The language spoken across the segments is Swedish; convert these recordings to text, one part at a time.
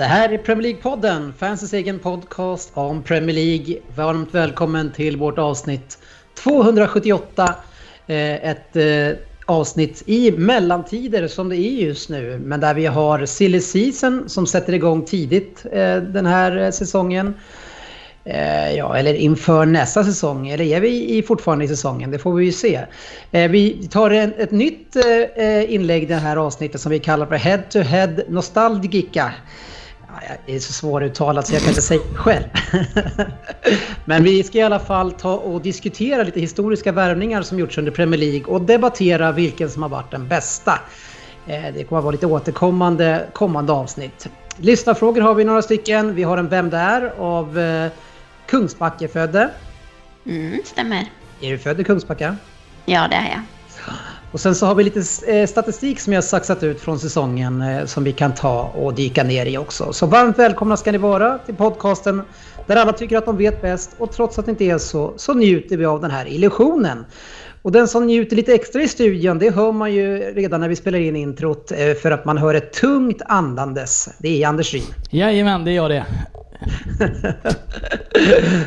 Det här är Premier League-podden, fansens egen podcast om Premier League. Varmt välkommen till vårt avsnitt 278. Eh, ett eh, avsnitt i mellantider som det är just nu. Men där vi har Silly Season som sätter igång tidigt eh, den här säsongen. Ja, eller inför nästa säsong. Eller är vi fortfarande i säsongen? Det får vi ju se. Vi tar ett nytt inlägg i det här avsnittet som vi kallar för Head to Head Nostalgica. Jag är så svåruttalat så jag kan inte säga det själv. Men vi ska i alla fall ta och diskutera lite historiska värvningar som gjorts under Premier League och debattera vilken som har varit den bästa. Eh, Det kommer att vara lite återkommande kommande avsnitt. Lyssnarfrågor har vi några stycken. Vi har en Vem där av eh, Kungsbackefödde. Mm, stämmer. Är du född i Kungsbacka? Ja, det är jag. Och sen så har vi lite eh, statistik som jag har saxat ut från säsongen eh, som vi kan ta och dyka ner i också. Så varmt välkomna ska ni vara till podcasten där alla tycker att de vet bäst och trots att det inte är så, så njuter vi av den här illusionen. Och den som njuter lite extra i studion, det hör man ju redan när vi spelar in introt eh, för att man hör ett tungt andandes. Det är Anders Ryn. Jajamän, det är jag det.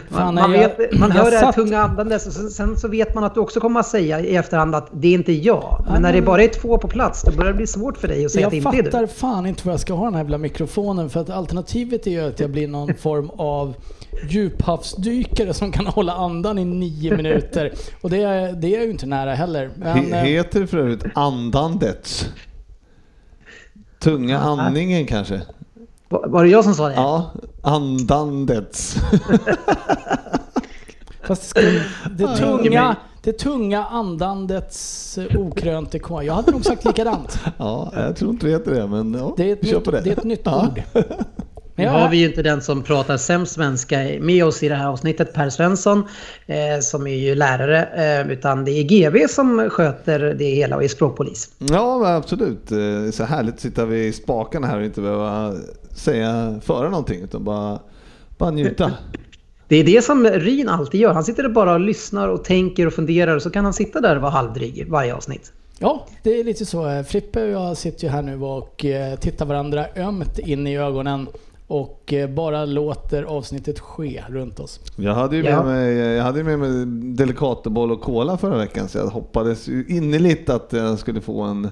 Man, man, jag- vet, man jag hör det här satt- tunga andandes och sen, sen så vet man att du också kommer att säga i efterhand att det är inte jag. Men Ja, när det men- bara är två på plats då börjar det bli svårt för dig att säga att det Jag inte är du. fattar fan inte vad jag ska ha den här jävla mikrofonen för att alternativet är ju att jag blir någon form av djuphavsdykare som kan hålla andan i nio minuter. Och det är, det är jag ju inte nära heller. Men, eh, Heter det för övrigt andandets? Tunga andningen kanske? Var, det jag som sa det? Ja, andandets. fast det, tunga, det tunga andandets eh, okrönte kvar. Jag hade nog sagt likadant. Ja, jag tror inte det heter det, men ja, Det är ett, vi kör nytt, på det. det är ett nytt Ja. ord. Nu Men har vi ju inte den som pratar sämst svenska med oss i det här avsnittet, Per Svensson, eh, som är ju lärare, eh, utan det är GV som sköter det hela och är språkpolis. Ja, absolut. Eh, Det är så härligt att sitta vid spakarna här och inte behöva säga föra någonting, utan bara, bara njuta. Det är det som Ryn alltid gör. Han sitter bara och lyssnar och tänker och funderar och så kan han sitta där och vara halvdryg varje avsnitt. Ja, det är lite så. Eh, Frippe och jag sitter ju här nu och eh, tittar varandra ömt in i ögonen och eh, bara låter avsnittet ske runt oss. Jag hade ju med Ja. mig, jag hade med mig Delicatoboll och cola förra veckan, så jag hoppades innerligt att jag skulle få en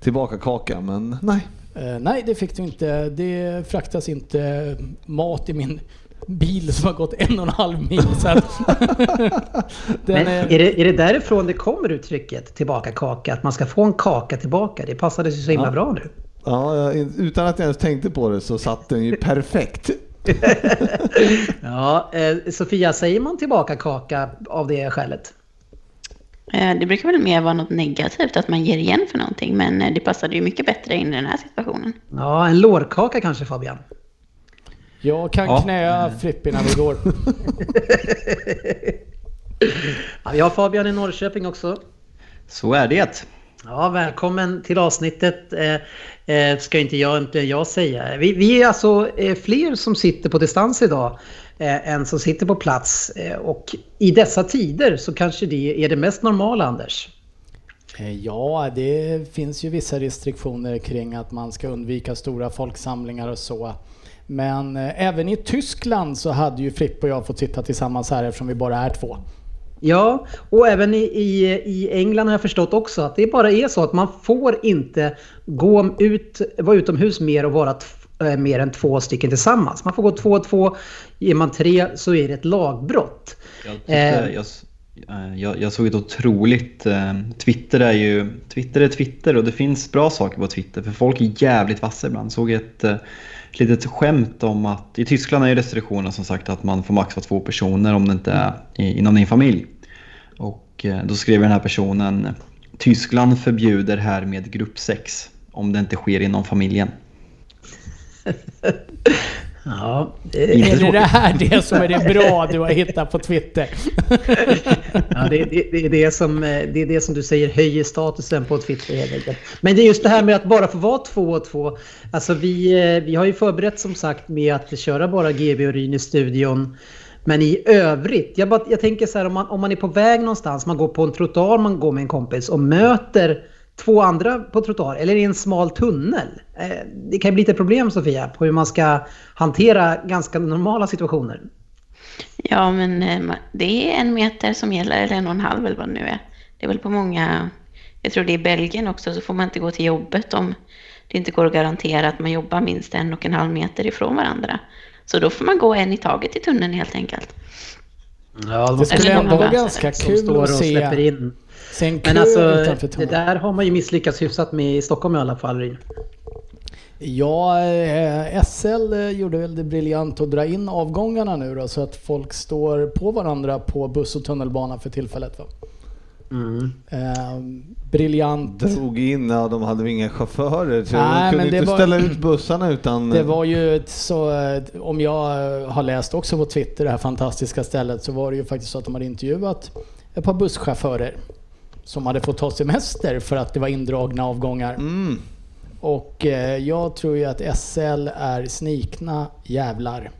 tillbaka kaka, men nej. Eh, nej, det fick du inte. Det fraktas inte mat i min bil som har gått en och en halv mil. Så att den Men är, är det, är det därifrån det kommer uttrycket tillbaka kaka? Att man ska få en kaka tillbaka? Det passade ju så himla Ja. bra nu. Ja, utan att jag ens tänkte på det så satt den ju perfekt. Ja, eh, Sofia, säger man tillbaka kaka av det skälet? Eh, Det brukar väl mer vara något negativt, att man ger igen för någonting. Men eh, det passade ju mycket bättre in i den här situationen. Ja, en lårkaka kanske Fabian? jag kan Ja. knäa Frippe innan vi går. Ja, vi har Fabian i Norrköping också. Så är det. Ja, välkommen till avsnittet. Eh, eh, ska inte jag, inte jag säga. Vi, vi är alltså eh, fler som sitter på distans idag eh, än som sitter på plats. Eh, och i dessa tider så kanske det är det mest normala, Anders. Eh, ja, det finns ju vissa restriktioner kring att man ska undvika stora folksamlingar och så. Men eh, även i Tyskland så hade ju Frippe och jag fått sitta tillsammans här eftersom vi bara är två. Ja, och även i, i, i England har jag förstått också att det bara är så att man får inte gå ut, vara utomhus mer och vara eh, mer än två stycken tillsammans. Man får gå två och två. Är man tre så är det ett lagbrott. Jag, tyckte, Eh. jag, eh, jag, jag såg ett otroligt... eh, Twitter är ju... Twitter är Twitter och det finns bra saker på Twitter för folk är jävligt vassa ibland. Såg ett, eh, ett litet skämt om att i Tyskland är ju restriktionen som sagt att man får max vara två personer om det inte är i, inom din familj. Och eh, då skrev den här personen Tyskland förbjuder härmed gruppsex. om det inte sker inom familjen. Ja, det är Är det här det som är det bra du har hittat på Twitter? Ja, det, det, det, är det, som, det är det som du säger höjer statusen på Twitter helt enkelt. Men det är just det här med att bara få vara två och två. Alltså vi, eh, vi har ju förberett som sagt med att köra bara GB och Ryn i studion. Men i övrigt, jag, bara, jag tänker så här om man, om man är på väg någonstans, man går på en trottoar, man går med en kompis och möter två andra på trottoar eller i en smal tunnel. Eh, Det kan ju bli lite problem Sofia på hur man ska hantera ganska normala situationer. Ja, men eh, det är en meter som gäller, eller en och en halv eller vad det nu är. Det är väl på många, jag tror det är i Belgien också, så får man inte gå till jobbet om det inte går att garantera att man jobbar minst en och en halv meter ifrån varandra. Så då får man gå en i taget i tunneln helt enkelt. Ja, Det skulle ändå vara ganska som kul står och att släpper se, in. se en kö Men alltså, det där har man ju misslyckats hyfsat med i Stockholm i alla fall. Ja, eh, SL eh, gjorde väl det briljant att dra in avgångarna nu då, så att folk står på varandra på buss och tunnelbana för tillfället. Va? Eh, briljant. Drog in, ja de hade väl inga chaufförer så Nej, de kunde inte var- ställa ut bussarna utan... Det var ju ett så, eh, om jag har läst också på Twitter det här fantastiska stället så var det ju faktiskt så att de hade intervjuat ett par busschaufförer som hade fått ta semester för att det var indragna avgångar. Mm. Och eh, jag tror ju att SL är snikna jävlar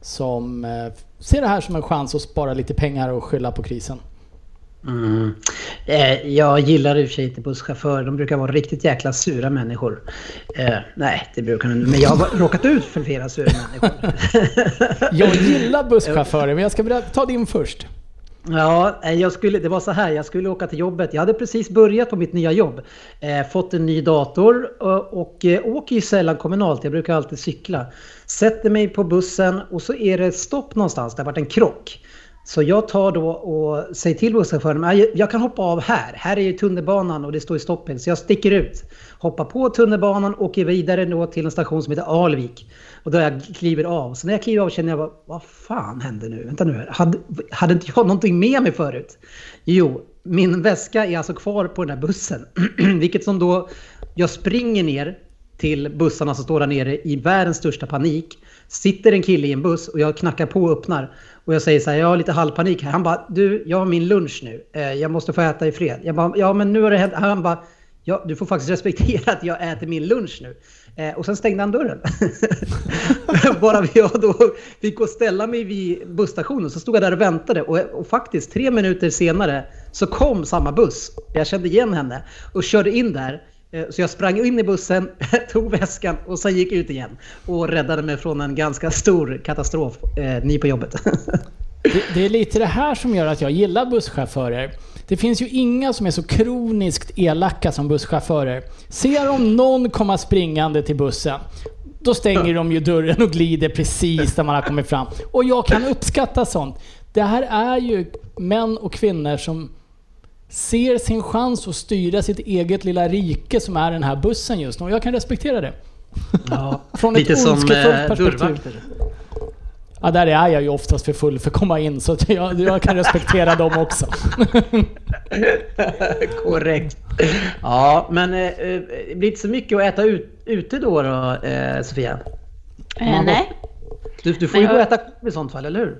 som eh, ser det här som en chans att spara lite pengar och skylla på krisen. Mm. Eh, jag gillar i och för sig inte busschaufförer. De brukar vara riktigt jäkla sura människor. Eh, nej, det brukar de inte. Men jag har råkat ut för flera sura människor. Jag gillar busschaufförer men jag ska ta din först. Ja, eh, jag skulle, det var så här. Jag skulle åka till jobbet. Jag hade precis börjat på mitt nya jobb. Eh, fått en ny dator och, och eh, åker ju sällan kommunalt. Jag brukar alltid cykla. Sätter mig på bussen och så är det stopp någonstans. Det har varit en krock. Så jag tar då och säger till busschauffören att jag- jag kan hoppa av här. Här är ju tunnelbanan och det står i stoppen. Så jag sticker ut. Hoppar på tunnelbanan och åker vidare då till en station som heter Alvik. Och då jag kliver av. Så när jag kliver av känner jag bara, vad fan hände nu? Vänta nu, hade, hade inte jag någonting med mig förut? Jo, min väska är alltså kvar på den här bussen. Vilket som då, jag springer ner till bussarna som står där nere i världens största panik. Sitter en kille i en buss och jag knackar på och öppnar. Och jag säger så här, jag har lite halvpanik här. Han bara, du, jag har min lunch nu. Eh, jag måste få äta i fred. Jag bara, ja men nu har det hänt. Han bara, ja du får faktiskt respektera att jag äter min lunch nu. Eh, och sen stängde han dörren. Bara jag då fick gå och ställa mig vid busstationen så stod jag där och väntade. Och, och faktiskt tre minuter senare så kom samma buss. Jag kände igen henne och körde in där. Eh, Så jag sprang in i bussen, tog väskan och sen gick ut igen. Och räddade mig från en ganska stor katastrof. Eh, ny på jobbet. Det, det är lite det här som gör att jag gillar busschaufförer. Det finns ju inga som är så kroniskt elaka som busschaufförer. Ser de någon komma springande till bussen, då stänger de ju dörren och glider precis där man har kommit fram. Och jag kan uppskatta sånt. Det här är ju män och kvinnor som ser sin chans att styra sitt eget lilla rike som är den här bussen just nu. Och jag kan respektera det. Ja, Från ett ondskefullt eh, perspektiv. dörrvakter. Ja, där är jag ju oftast för full för att komma in, så att jag, jag kan respektera dem också. Korrekt. Ja, men eh, eh, det blir inte så mycket att äta ut, ute då, då eh, Sofia? Eh, nej. Du, du får Men ju gå och äta i sånt fall, eller hur?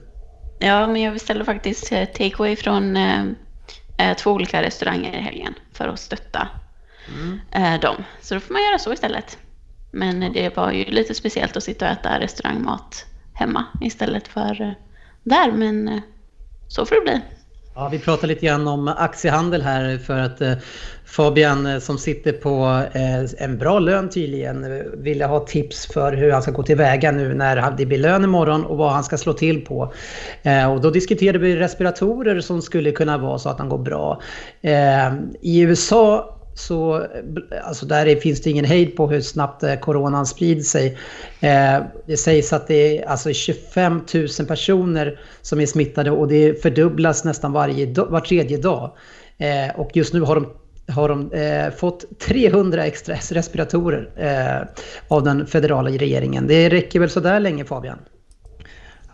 Ja, men jag beställde faktiskt eh, takeaway från eh, eh, två olika restauranger i helgen för att stötta eh, dem. Så då får man göra så istället. Men eh, det var ju lite speciellt att sitta och äta restaurangmat hemma istället för eh, där. Men eh, så får det bli. Ja, vi pratar lite grann om aktiehandel här för att eh, Fabian som sitter på en bra lön tydligen ville ha tips för hur han ska gå tillväga nu när det blir lön imorgon och vad han ska slå till på. Och då diskuterade vi respiratorer som skulle kunna vara så att han går bra. I USA så alltså där finns det ingen hejd på hur snabbt eh, coronan sprider sig. Eh, det sägs att det är alltså 25 000 personer som är smittade och det fördubblas nästan varje, dag- var tredje dag. Eh, och just nu har de har de eh, fått 300 extra respiratorer eh, av den federala regeringen. Det räcker väl sådär länge Fabian?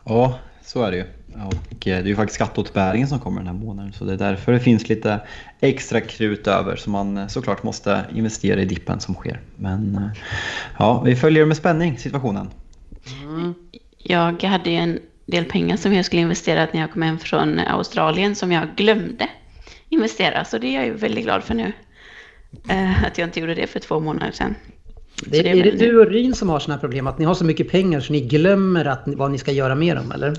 Ja, Så är det ju. Och eh, det är ju faktiskt skatteåterbäringen som kommer den här månaden. Så det är därför det finns lite extra krut över som man eh, såklart måste investera i dippen som sker. Men eh, ja, vi följer med spänning situationen. Jag hade ju en del pengar som jag skulle investera när jag kom hem från Australien som jag glömde investera. Så det är jag ju väldigt glad för nu. Att jag inte gjorde det för två månader sedan. Det, det är är det du och Ryn som har sådana här problem? Att ni har så mycket pengar så ni glömmer att, vad ni ska göra med dem, eller?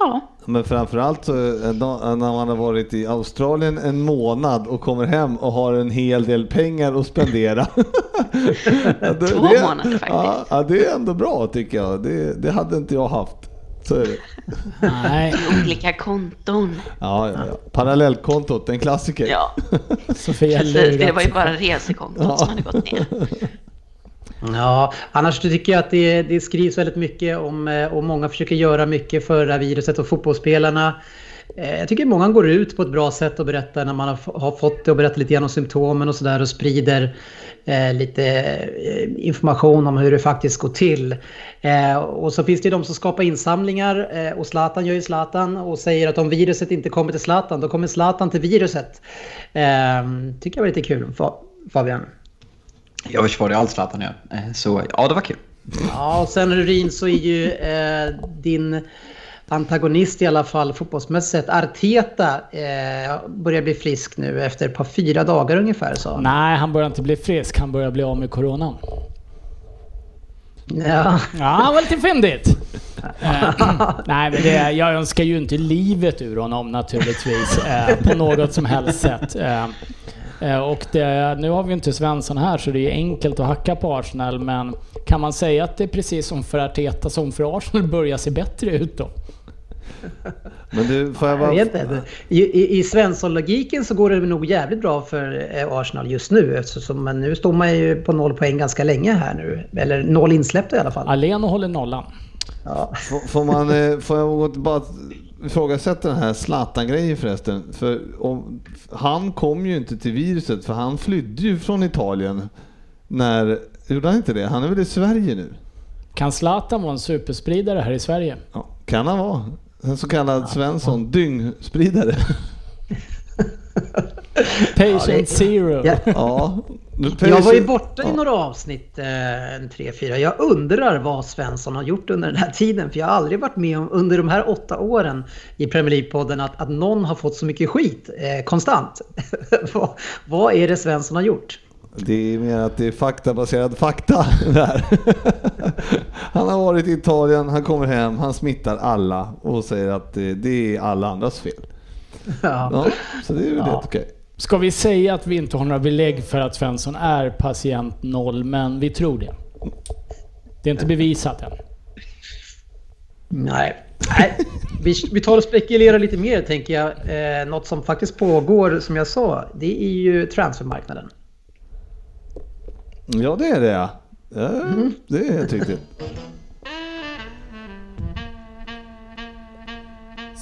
Ja, Men framförallt så eh, då- när man har varit i Australien en månad och kommer hem och har en hel del pengar att spendera. Ja, det- Två det- månader faktiskt. Ja, ja, det är ändå bra tycker jag. Det, det hade inte jag haft. Så är det. Nej, olika konton. Ja, ja, ja. Parallellkontot, en klassiker. Ja, Sofia precis. Det var ju bara resekontot som hade gått ner. Ja, annars tycker jag att det, det skrivs väldigt mycket om, eh, och många försöker göra mycket för det här viruset och fotbollsspelarna. Eh, jag tycker många går ut på ett bra sätt och berättar när man har, har fått det och berättar lite grann om symptomen och sådär och sprider eh, lite eh, information om hur det faktiskt går till. Eh, och så finns det de som skapar insamlingar eh, och Zlatan gör ju Zlatan och säger att om viruset inte kommer till Zlatan då kommer Zlatan till viruset. Eh, tycker jag var lite kul Fabian. Jag försvarar ju allt Zlatan gör. Eh, Så ja, det var kul. Ja, och sen Rurin så är ju eh, din antagonist i alla fall fotbollsmässigt, Arteta, eh, börjar bli frisk nu efter ett par fyra dagar ungefär han. Nej, han börjar inte bli frisk. Han börjar bli av med coronan. Ja, Ja, det var lite fyndigt. Eh, nej, men det, jag önskar ju inte livet ur honom naturligtvis eh, på något som helst sätt. Eh, och det, nu har vi inte Svensson här så det är enkelt att hacka på Arsenal men kan man säga att det är precis som för Arteta som för Arsenal börjar se bättre ut då? Men du, får jag jag bara... vet inte. I, i, i Svensson-logiken så går det nog jävligt bra för eh, Arsenal just nu eftersom men nu står man ju på noll poäng ganska länge här nu. Eller noll insläppta i alla fall. Aleno håller nollan. Ja. Får- Får, man, eh, får jag bara ifrågasätta den här Zlatan-grejen förresten? För om, han kom ju inte till viruset för han flydde ju från Italien. När, gjorde han inte det? Han är väl i Sverige nu? Kan Zlatan vara en superspridare här i Sverige? Ja, kan han vara. En så kallad Svensson, dyngspridare. Patient det- zero. Ja. Ja. Jag var ju borta i några avsnitt, eh, en tre, fyra. Jag undrar vad Svensson har gjort under den här tiden. För jag har aldrig varit med om under de här åtta åren i Premier League-podden att, att någon har fått så mycket skit eh, konstant. vad, vad är det Svensson har gjort? Det är mer att det är faktabaserad fakta där. Han har varit i Italien, han kommer hem, han smittar alla och säger att det, det är alla andras fel. Ja. Ja, så det är väl Ja. helt okej. Ska vi säga att vi inte har några belägg för att Svensson är patient noll, men vi tror det. Det är inte bevisat än. Nej. Nej. Vi, vi tar och spekulerar lite mer tänker jag. Eh, något som faktiskt pågår som jag sa, det är ju transfermarknaden. Ja, det är det ja. ja Det är helt riktigt.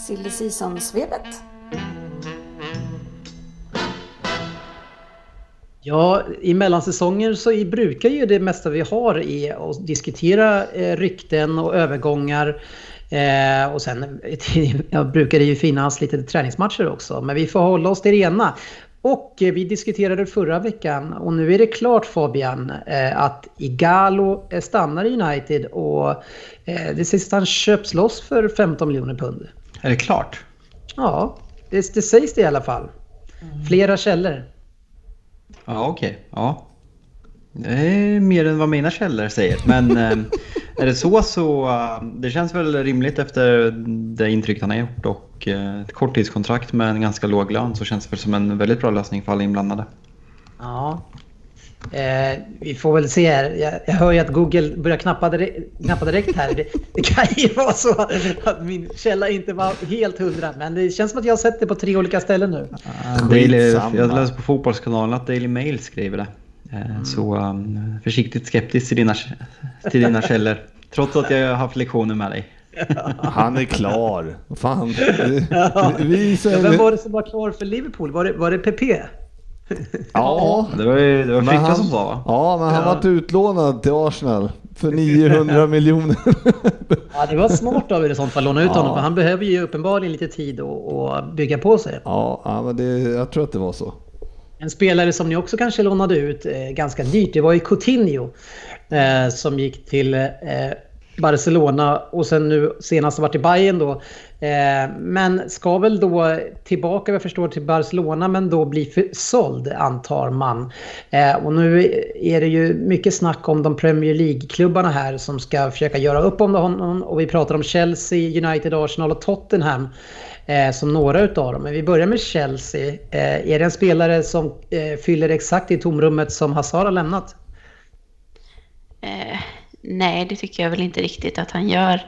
Silly Season-svepet. Ja, i mellansäsonger så brukar ju det mesta vi har i att diskutera eh, rykten och övergångar. Eh, och sen ja, brukar det ju finnas lite träningsmatcher också. Men vi får hålla oss till det ena. Och eh, vi diskuterade förra veckan och nu är det klart Fabian eh, att Igalo stannar i United och det sägs att han köps loss för 15 miljoner pund. Är det klart? Ja, det, det sägs det i alla fall. Flera källor. Ja, okej. Ja. Det är mer än vad mina källor säger. Men eh, är det så så eh, det känns väl rimligt efter det intryck han har gjort och eh, ett korttidskontrakt med en ganska låg lön så känns det väl som en väldigt bra lösning för alla inblandade. Ja. Eh, vi får väl se här. Jag, jag hör ju att Google börjar knappa direkt, knappa direkt här. Det, det kan ju vara så att min källa inte var helt hundra. Men det känns som att jag har sett det på tre olika ställen nu. Daily, Skitsamma. jag läste på Fotbollskanalen att Daily Mail skriver det. Eh, Så um, försiktigt skeptisk till dina, till dina källor. Trots att jag har haft lektioner med dig. Han är klar. Fan. Vi Ja, säger... vem var det som var klar för Liverpool? Var det, var det PP? Ja. Det var ju det var Fricka han, som sa va? ja, men han Ja. vart utlånad till Arsenal för 900 miljoner. Ja, det var smart av er i sånt fall låna ut Ja. honom, för han behöver ju uppenbarligen lite tid att att bygga på sig. Ja, ja men det, jag tror att det var så. En spelare som ni också kanske lånade ut eh, ganska dyrt, det var ju Coutinho. Eh, som gick till eh, Barcelona och sen nu senast har varit i Bayern då. Eh, men ska väl då tillbaka, vad jag förstår, till Barcelona men då bli såld antar man. Eh, och nu är det ju mycket snack om de Premier League-klubbarna här som ska försöka göra upp om honom. Och vi pratar om Chelsea, United, Arsenal och Tottenham eh, som några utav dem. Men vi börjar med Chelsea. Är det en spelare som fyller exakt det tomrummet som Hazard har lämnat? Eh, nej, det tycker jag väl inte riktigt att han gör.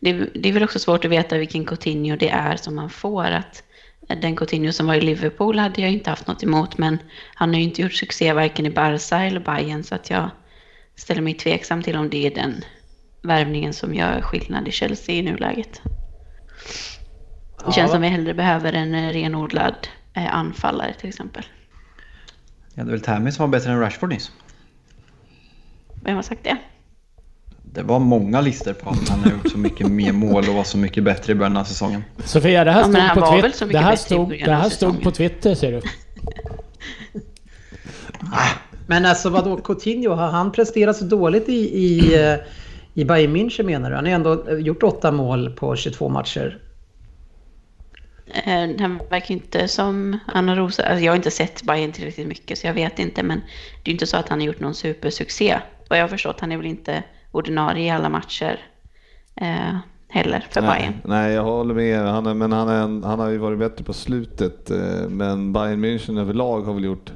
Det, det är väl också svårt att veta vilken Coutinho det är som man får. Att den Coutinho som var i Liverpool hade jag inte haft något emot, men han har ju inte gjort succé varken i Barca eller Bayern så att jag ställer mig tveksam till om det är den värvningen som gör skillnad i Chelsea i nuläget. Det känns som vi hellre behöver en renodlad eh, anfallare till exempel. Ja, det är väl Tammy som var bättre än Rashford nyss. Vem har sagt det? Det var många listor på att han har gjort så mycket mer mål och var så mycket bättre i början av säsongen. Sofia, det här Ja, stod, han på, var Twit- väl så det här stod, det här stod på Twitter ser du. Men alltså vadå, Coutinho, har han presterat så dåligt i, i, eh, i Bayern München menar du? Han har ändå eh, gjort åtta mål på 22 matcher. Eh, Han verkar inte som Anna Rosa. Alltså jag har inte sett Bayern tillräckligt mycket så jag vet inte. Men det är ju inte så att han har gjort någon supersuccé. Vad jag har förstått, han är väl inte ordinarie i alla matcher eh, heller för Bayern. Nej, nej, jag håller med. Han är, men han, är en, han har ju varit bättre på slutet. eh, Men Bayern München överlag har väl gjort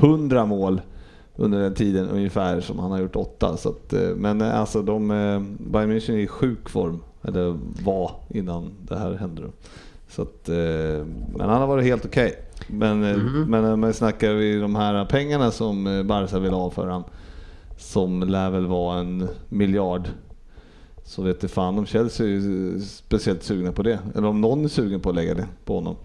100 mål under den tiden ungefär som han har gjort åtta. Så att, eh, men eh, alltså de, eh, Bayern München är i sjuk form, eller var innan det här hände. Då. Så att, men han har varit helt okej. Men, eh, men när man snackar vi de här pengarna som Barca vill ha för han som lär väl vara en miljard så vet det fan om Chelsea är speciellt sugna på det. Eller om någon är sugen på att lägga det på honom.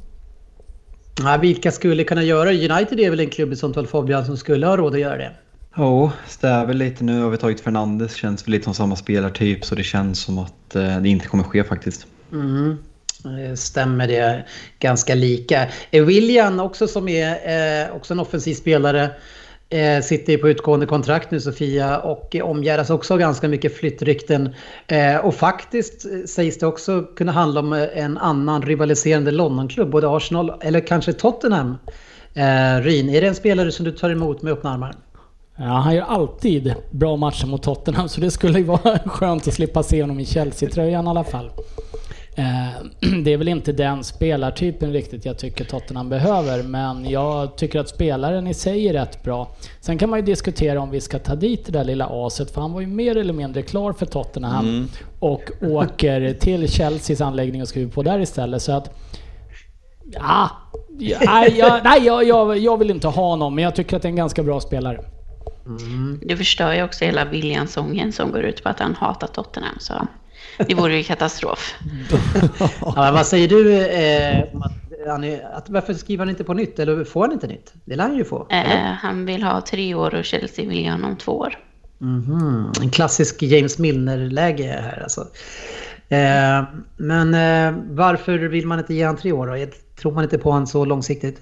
Ja, vilka skulle kunna göra det? United är väl en klubb i sånt fall Fabian som skulle ha råd att göra det. Ja, stäver lite nu. Har vi tagit Fernandes. Känns väl lite som samma spelartyp så det känns som att eh, det inte kommer ske faktiskt. Mm. Eh, Stämmer det ganska lika. William också som är eh, också en offensiv spelare. Eh, sitter ju på utgående kontrakt nu Sofia och eh, omgärdas också av ganska mycket flyttrykten. Eh, och faktiskt eh, sägs det också kunna handla om eh, en annan rivaliserande Londonklubb, både Arsenal eller kanske Tottenham. Eh, Ryn, är det en spelare som du tar emot med öppna armar? Ja, han gör alltid bra matcher mot Tottenham så det skulle ju vara skönt att slippa se honom i Chelsea-tröjan i alla fall. Eh, Det är väl inte den spelartypen riktigt jag tycker Tottenham behöver, men jag tycker att spelaren i sig är rätt bra. Sen kan man ju diskutera om vi ska ta dit det där lilla aset, för han var ju mer eller mindre klar för Tottenham och åker till Chelseas anläggning och skriver på där istället. Så att Ja, ja, nej, jag, nej jag, jag, jag vill inte ha honom, men jag tycker att det är en ganska bra spelare. Det förstör ju också hela William-sången som går ut på att han hatar Tottenham. Så det vore ju katastrof. Ja, vad säger du eh, att, varför skriver han inte på nytt? Eller får han inte nytt? Det lär han ju få. Eh, han vill ha tre år och Chelsea vill ge honom två år. Mhm, En klassisk James Milner-läge här alltså. Eh, men eh, varför vill man inte ge han tre år då? Tror man inte på han så långsiktigt?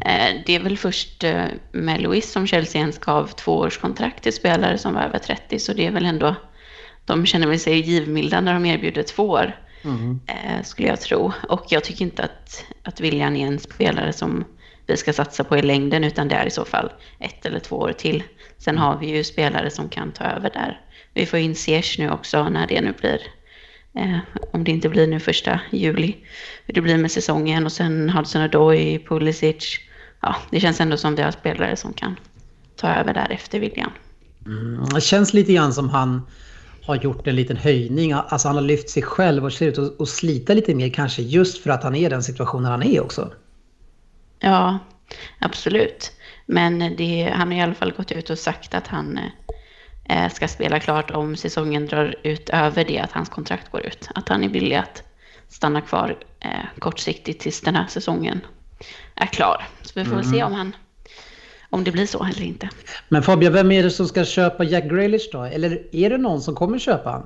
Eh, det är väl först eh, med Luis som Chelsea ens gav tvåårskontrakt till spelare som var över 30. Så det är väl ändå, de känner väl sig givmilda när de erbjuder två år. Eh, skulle jag tro. Och jag tycker inte att, att William är en spelare som vi ska satsa på i längden. Utan det är i så fall ett eller två år till. Sen har vi ju spelare som kan ta över där. Vi får in Ziyech nu också när det nu blir. Eh, om det inte blir nu första juli. Hur det blir med säsongen och sen Hudson-Odoi, Pulisic. Ja, det känns ändå som vi har spelare som kan ta över där efter William. Mm, Det känns lite grann som han har gjort en liten höjning. Alltså han har lyft sig själv och ser ut att slita lite mer kanske just för att han är i den situationen han är också. Ja, absolut. Men det, han har i alla fall gått ut och sagt att han eh, ska spela klart om säsongen drar ut över det att hans kontrakt går ut. Att han är villig att stanna kvar eh, kortsiktigt tills den här säsongen är klar. Så vi får väl se om han, om det blir så eller inte. Men Fabian, vem är det som ska köpa Jack Grealish då? Eller är det någon som kommer köpa han?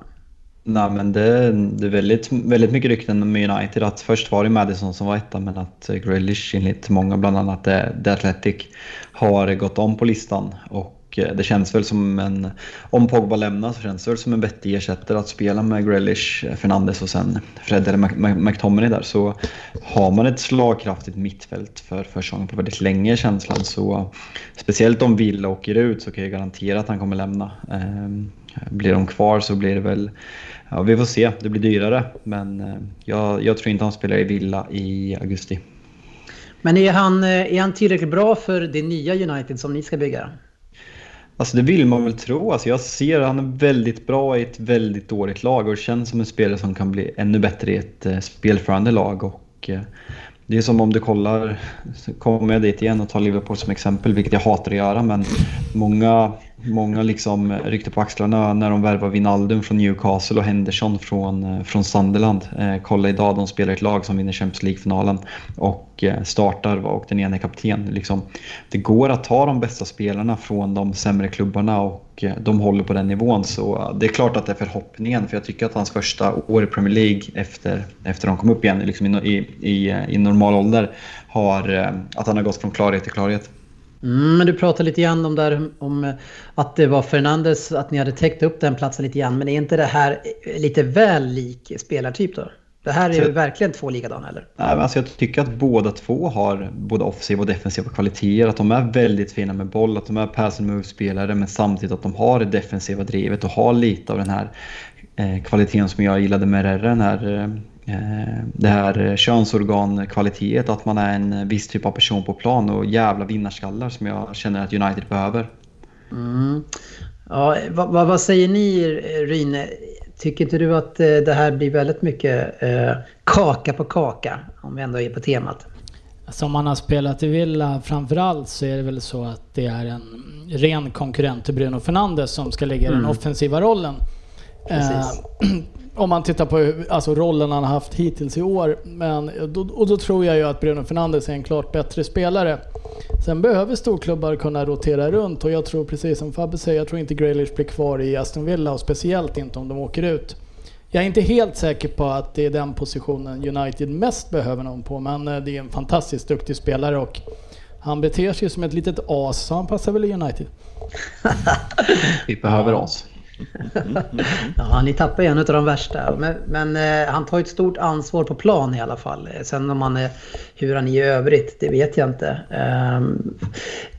Nej, men det, det är väldigt, väldigt mycket rykten med United att först var det Madison som var etta men att Grealish enligt många, bland annat The Athletic, har gått om på listan. Och Eh, det känns väl som en, om Pogba lämnar så känns det väl som en vettig ersättare att spela med Grealish, eh, Fernandes och sen Fred eller McTominay där. Så har man ett slagkraftigt mittfält för försäsongen på väldigt länge känslan så speciellt om Villa åker ut så kan jag garantera att han kommer lämna. Ehm, blir de kvar så blir det väl, ja vi får se, det blir dyrare. Men eh, jag, jag tror inte han spelar i Villa i augusti. Men är han, är han tillräckligt bra för det nya United som ni ska bygga? Alltså det vill man väl tro. Alltså jag ser att han är väldigt bra i ett väldigt dåligt lag och känns som en spelare som kan bli ännu bättre i ett eh, spelförande lag. Och, eh, det är som om du kollar, kommer jag dit igen och tar Liverpool som exempel, vilket jag hatar att göra, men många Många liksom eh, ryckte på axlarna när de värvade Wijnaldum från Newcastle och Henderson från, eh, från Sunderland. Eh, kolla idag, de spelar ett lag som vinner Champions League-finalen och eh, startar och den ena är kapten. Liksom, det går att ta de bästa spelarna från de sämre klubbarna och de håller på den nivån. Så det är klart att det är förhoppningen, för jag tycker att hans första år i Premier League efter, efter de kom upp igen liksom i, i, i normal ålder, har, att han har gått från klarhet till klarhet. Mm, men du pratade lite grann om, där, om att det var Fernandes, att ni hade täckt upp den platsen lite grann. Men är inte det här lite väl lik spelartyp då? Det här är ju verkligen två likadana eller? Nej, men alltså jag tycker att båda två har både offensiva och defensiva kvaliteter. Att de är väldigt fina med boll, att de är pass and move-spelare men samtidigt att de har det defensiva drivet och har lite av den här eh, kvaliteten som jag gillade med Rerre, den här eh, Eh, det här könsorgankvalitet, att man är en viss typ av person på plan och jävla vinnarskallar som jag känner att United behöver. Mm. Ja, vad, vad, säger ni Rine? Tycker inte du att eh, det här blir väldigt mycket eh, kaka på kaka om vi ändå är på temat? Som man har spelat i Villa framförallt så är det väl så att det är en ren konkurrent till Bruno Fernandes som ska ligga i mm. den offensiva rollen. Precis. Eh, om man tittar på alltså, rollen han har haft hittills i år. Men, och då tror jag ju att Bruno Fernandes är en klart bättre spelare. Sen behöver storklubbar kunna rotera runt och jag tror precis som Fabbe säger, jag tror inte Grealish blir kvar i Aston Villa och speciellt inte om de åker ut. Jag är inte helt säker på att det är den positionen United mest behöver någon på, men eh, det är en fantastiskt duktig spelare och han beter sig som ett litet as, så han passar väl i United. Vi behöver oss ja, ni tappar en av de värsta. Men, men eh, han tar ett stort ansvar på plan i alla fall. Sen om han är, hur han är i övrigt, det vet jag inte. Um,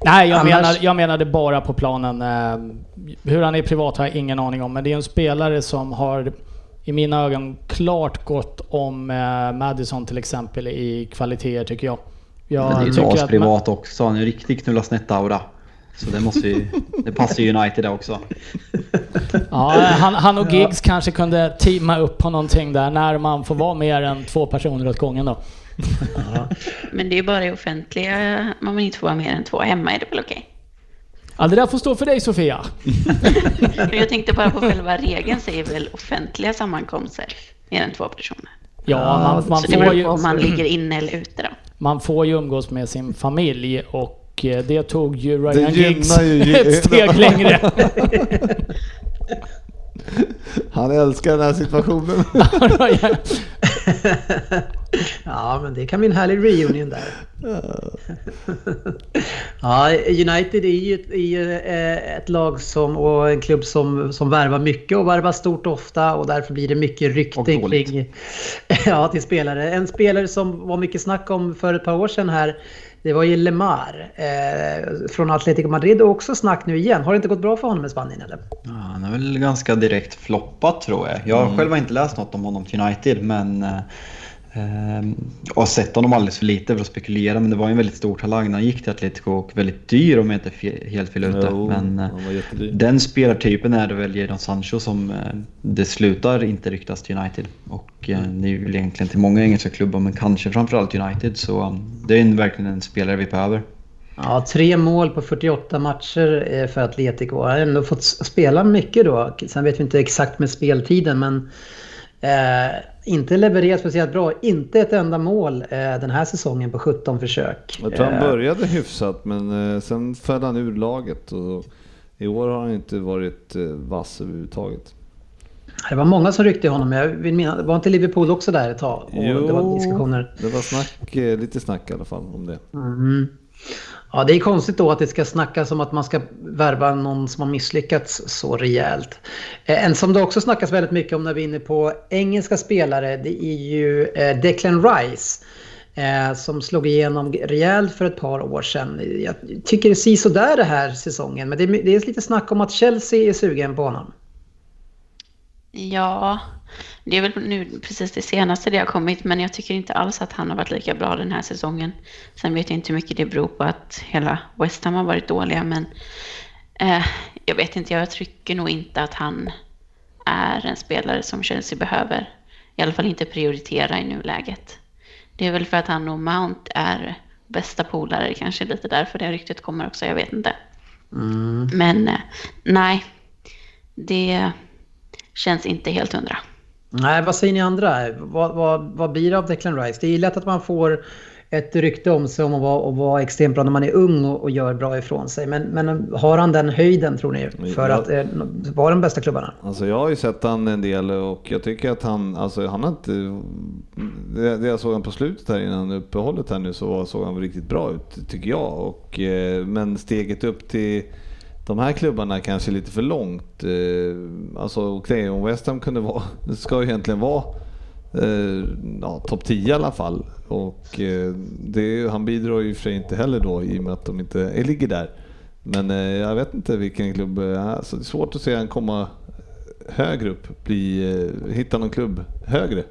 Nej, jag, annars... menar, jag menade bara på planen. Uh, hur han är privat har jag ingen aning om. Men det är en spelare som har i mina ögon klart gått om uh, Madison till exempel i kvaliteter tycker jag. jag men det är ju privat också. Han är en riktig knulla snett-aura. Så det, måste ju, det passar ju United också. Ja, han, han och Giggs ja. kanske kunde teama upp på någonting där när man får vara mer än två personer åt gången då. Ja. Men det är bara i offentliga man inte får vara mer än två. Hemma är det väl okej? Okay? Ja, det där får stå för dig Sofia. jag tänkte bara på själva regeln säger väl offentliga sammankomster mer än två personer. Ja, man, man Så får ju... om man ligger inne eller ute då. Man får ju umgås med sin familj och Eh, det tog ju Ryan Giggs ju, ett steg längre. Han älskar den här situationen. ja, men det kan bli en härlig reunion där. ja, United är ju ett, är eh, ett, lag som, och en klubb som, som värvar mycket och värvar stort ofta och därför blir det mycket rykte kring ja, till spelare. En spelare som var mycket snack om för ett par år sedan här det var ju Lemar eh, från Atletico Madrid och också snack nu igen. Har det inte gått bra för honom i Spanien eller? Ja, han är väl ganska direkt floppat tror jag. Jag mm. själv har inte läst något om honom till United men eh, Ehm, har sett honom alldeles för lite för att spekulera, men det var en väldigt stor talang när han gick till Atletico och väldigt dyr om jag inte är helt fel ute. No, men eh, den spelartypen är det väl Jadon Sancho som eh, det slutar inte ryktas till United. Och eh, mm. det är väl egentligen till många engelska klubbar, men kanske framförallt United. Så det är verkligen en spelare vi behöver. Ja, tre mål på 48 matcher för Atletico. Han har ändå fått spela mycket då. Sen vet vi inte exakt med speltiden, men Eh, inte levererat speciellt bra. Inte ett enda mål eh, den här säsongen på 17 försök. Jag tror han Eh, började hyfsat men eh, sen föll han ur laget och i år har han inte varit vass överhuvudtaget. Det var många som ryckte i honom. Jag vill minnas, var inte Liverpool också där ett tag? Och det var diskussioner. det var snack, lite snack i alla fall om det. Mm. Ja, det är konstigt då att det ska snackas om att man ska värva någon som har misslyckats så rejält. Eh, en som det också snackas väldigt mycket om när vi är inne på engelska spelare, det är ju eh, Declan Rice. Eh, som slog igenom rejält för ett par år sedan. Jag tycker det är sådär det här säsongen. Men det är, det är lite snack om att Chelsea är sugen på honom. Ja, det är väl nu precis det senaste det har kommit, men jag tycker inte alls att han har varit lika bra den här säsongen. Sen vet jag inte hur mycket det beror på att hela West Ham har varit dåliga, men eh, jag vet inte, jag tycker nog inte att han är en spelare som Chelsea behöver. I alla fall inte prioritera i nuläget. Det är väl för att han och Mount är bästa polare, kanske lite därför det ryktet kommer också, jag vet inte. Men eh, nej, det känns inte helt hundra. Nej, vad säger ni andra? Vad, vad, vad blir det av Declan Rice? Det är lätt att man får ett rykte om sig om att vara, att vara extremt bra när man är ung och, och gör bra ifrån sig. Men, men har han den höjden tror ni för Ja. att eh, vara de bästa klubbarna? Alltså jag har ju sett han en del och jag tycker att han, alltså han har inte... Det, det jag såg han på slutet här innan uppehållet här nu så såg han riktigt bra ut tycker jag. Och, eh, men steget upp till de här klubbarna kanske lite för långt. Eh, Alltså okej, om West Ham kunde vara, ska ju egentligen vara eh, ja, topp 10 i alla fall. Och eh, det, han bidrar ju för sig inte heller då i och med att de inte ligger där. Men jag vet inte vilken klubb, alltså det är svårt att se han komma högre upp, bli, hitta någon klubb högre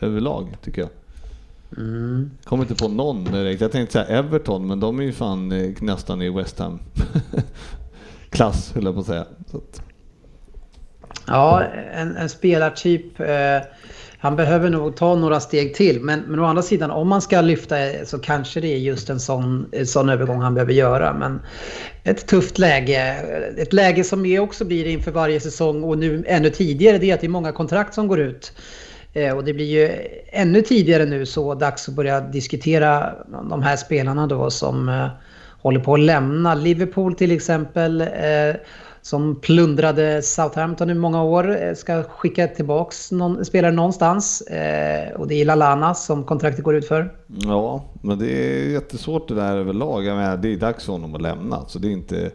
överlag tycker jag. Kommer inte på någon direkt. Jag tänkte säga Everton, men de är ju fan nästan i West Ham klass, höll jag på att säga. Så att, Ja, en, en spelartyp. Eh, han behöver nog ta några steg till. Men, men å andra sidan, om man ska lyfta eh, så kanske det är just en sån, en sån övergång han behöver göra. Men ett tufft läge. Eh, ett läge som är också blir inför varje säsong och nu ännu tidigare. Det är att det är många kontrakt som går ut. Eh, Och det blir ju ännu tidigare nu så dags att börja diskutera de här spelarna då som eh, håller på att lämna. Liverpool till exempel, eh, som plundrade Southampton i många år, eh, ska skicka tillbaks någon spelare någonstans. Eh, Och det är Lalana som kontraktet går ut för. ja, men det är jättesvårt det där överlag. Jag menar, det är dags för honom att lämna. Så det är inte...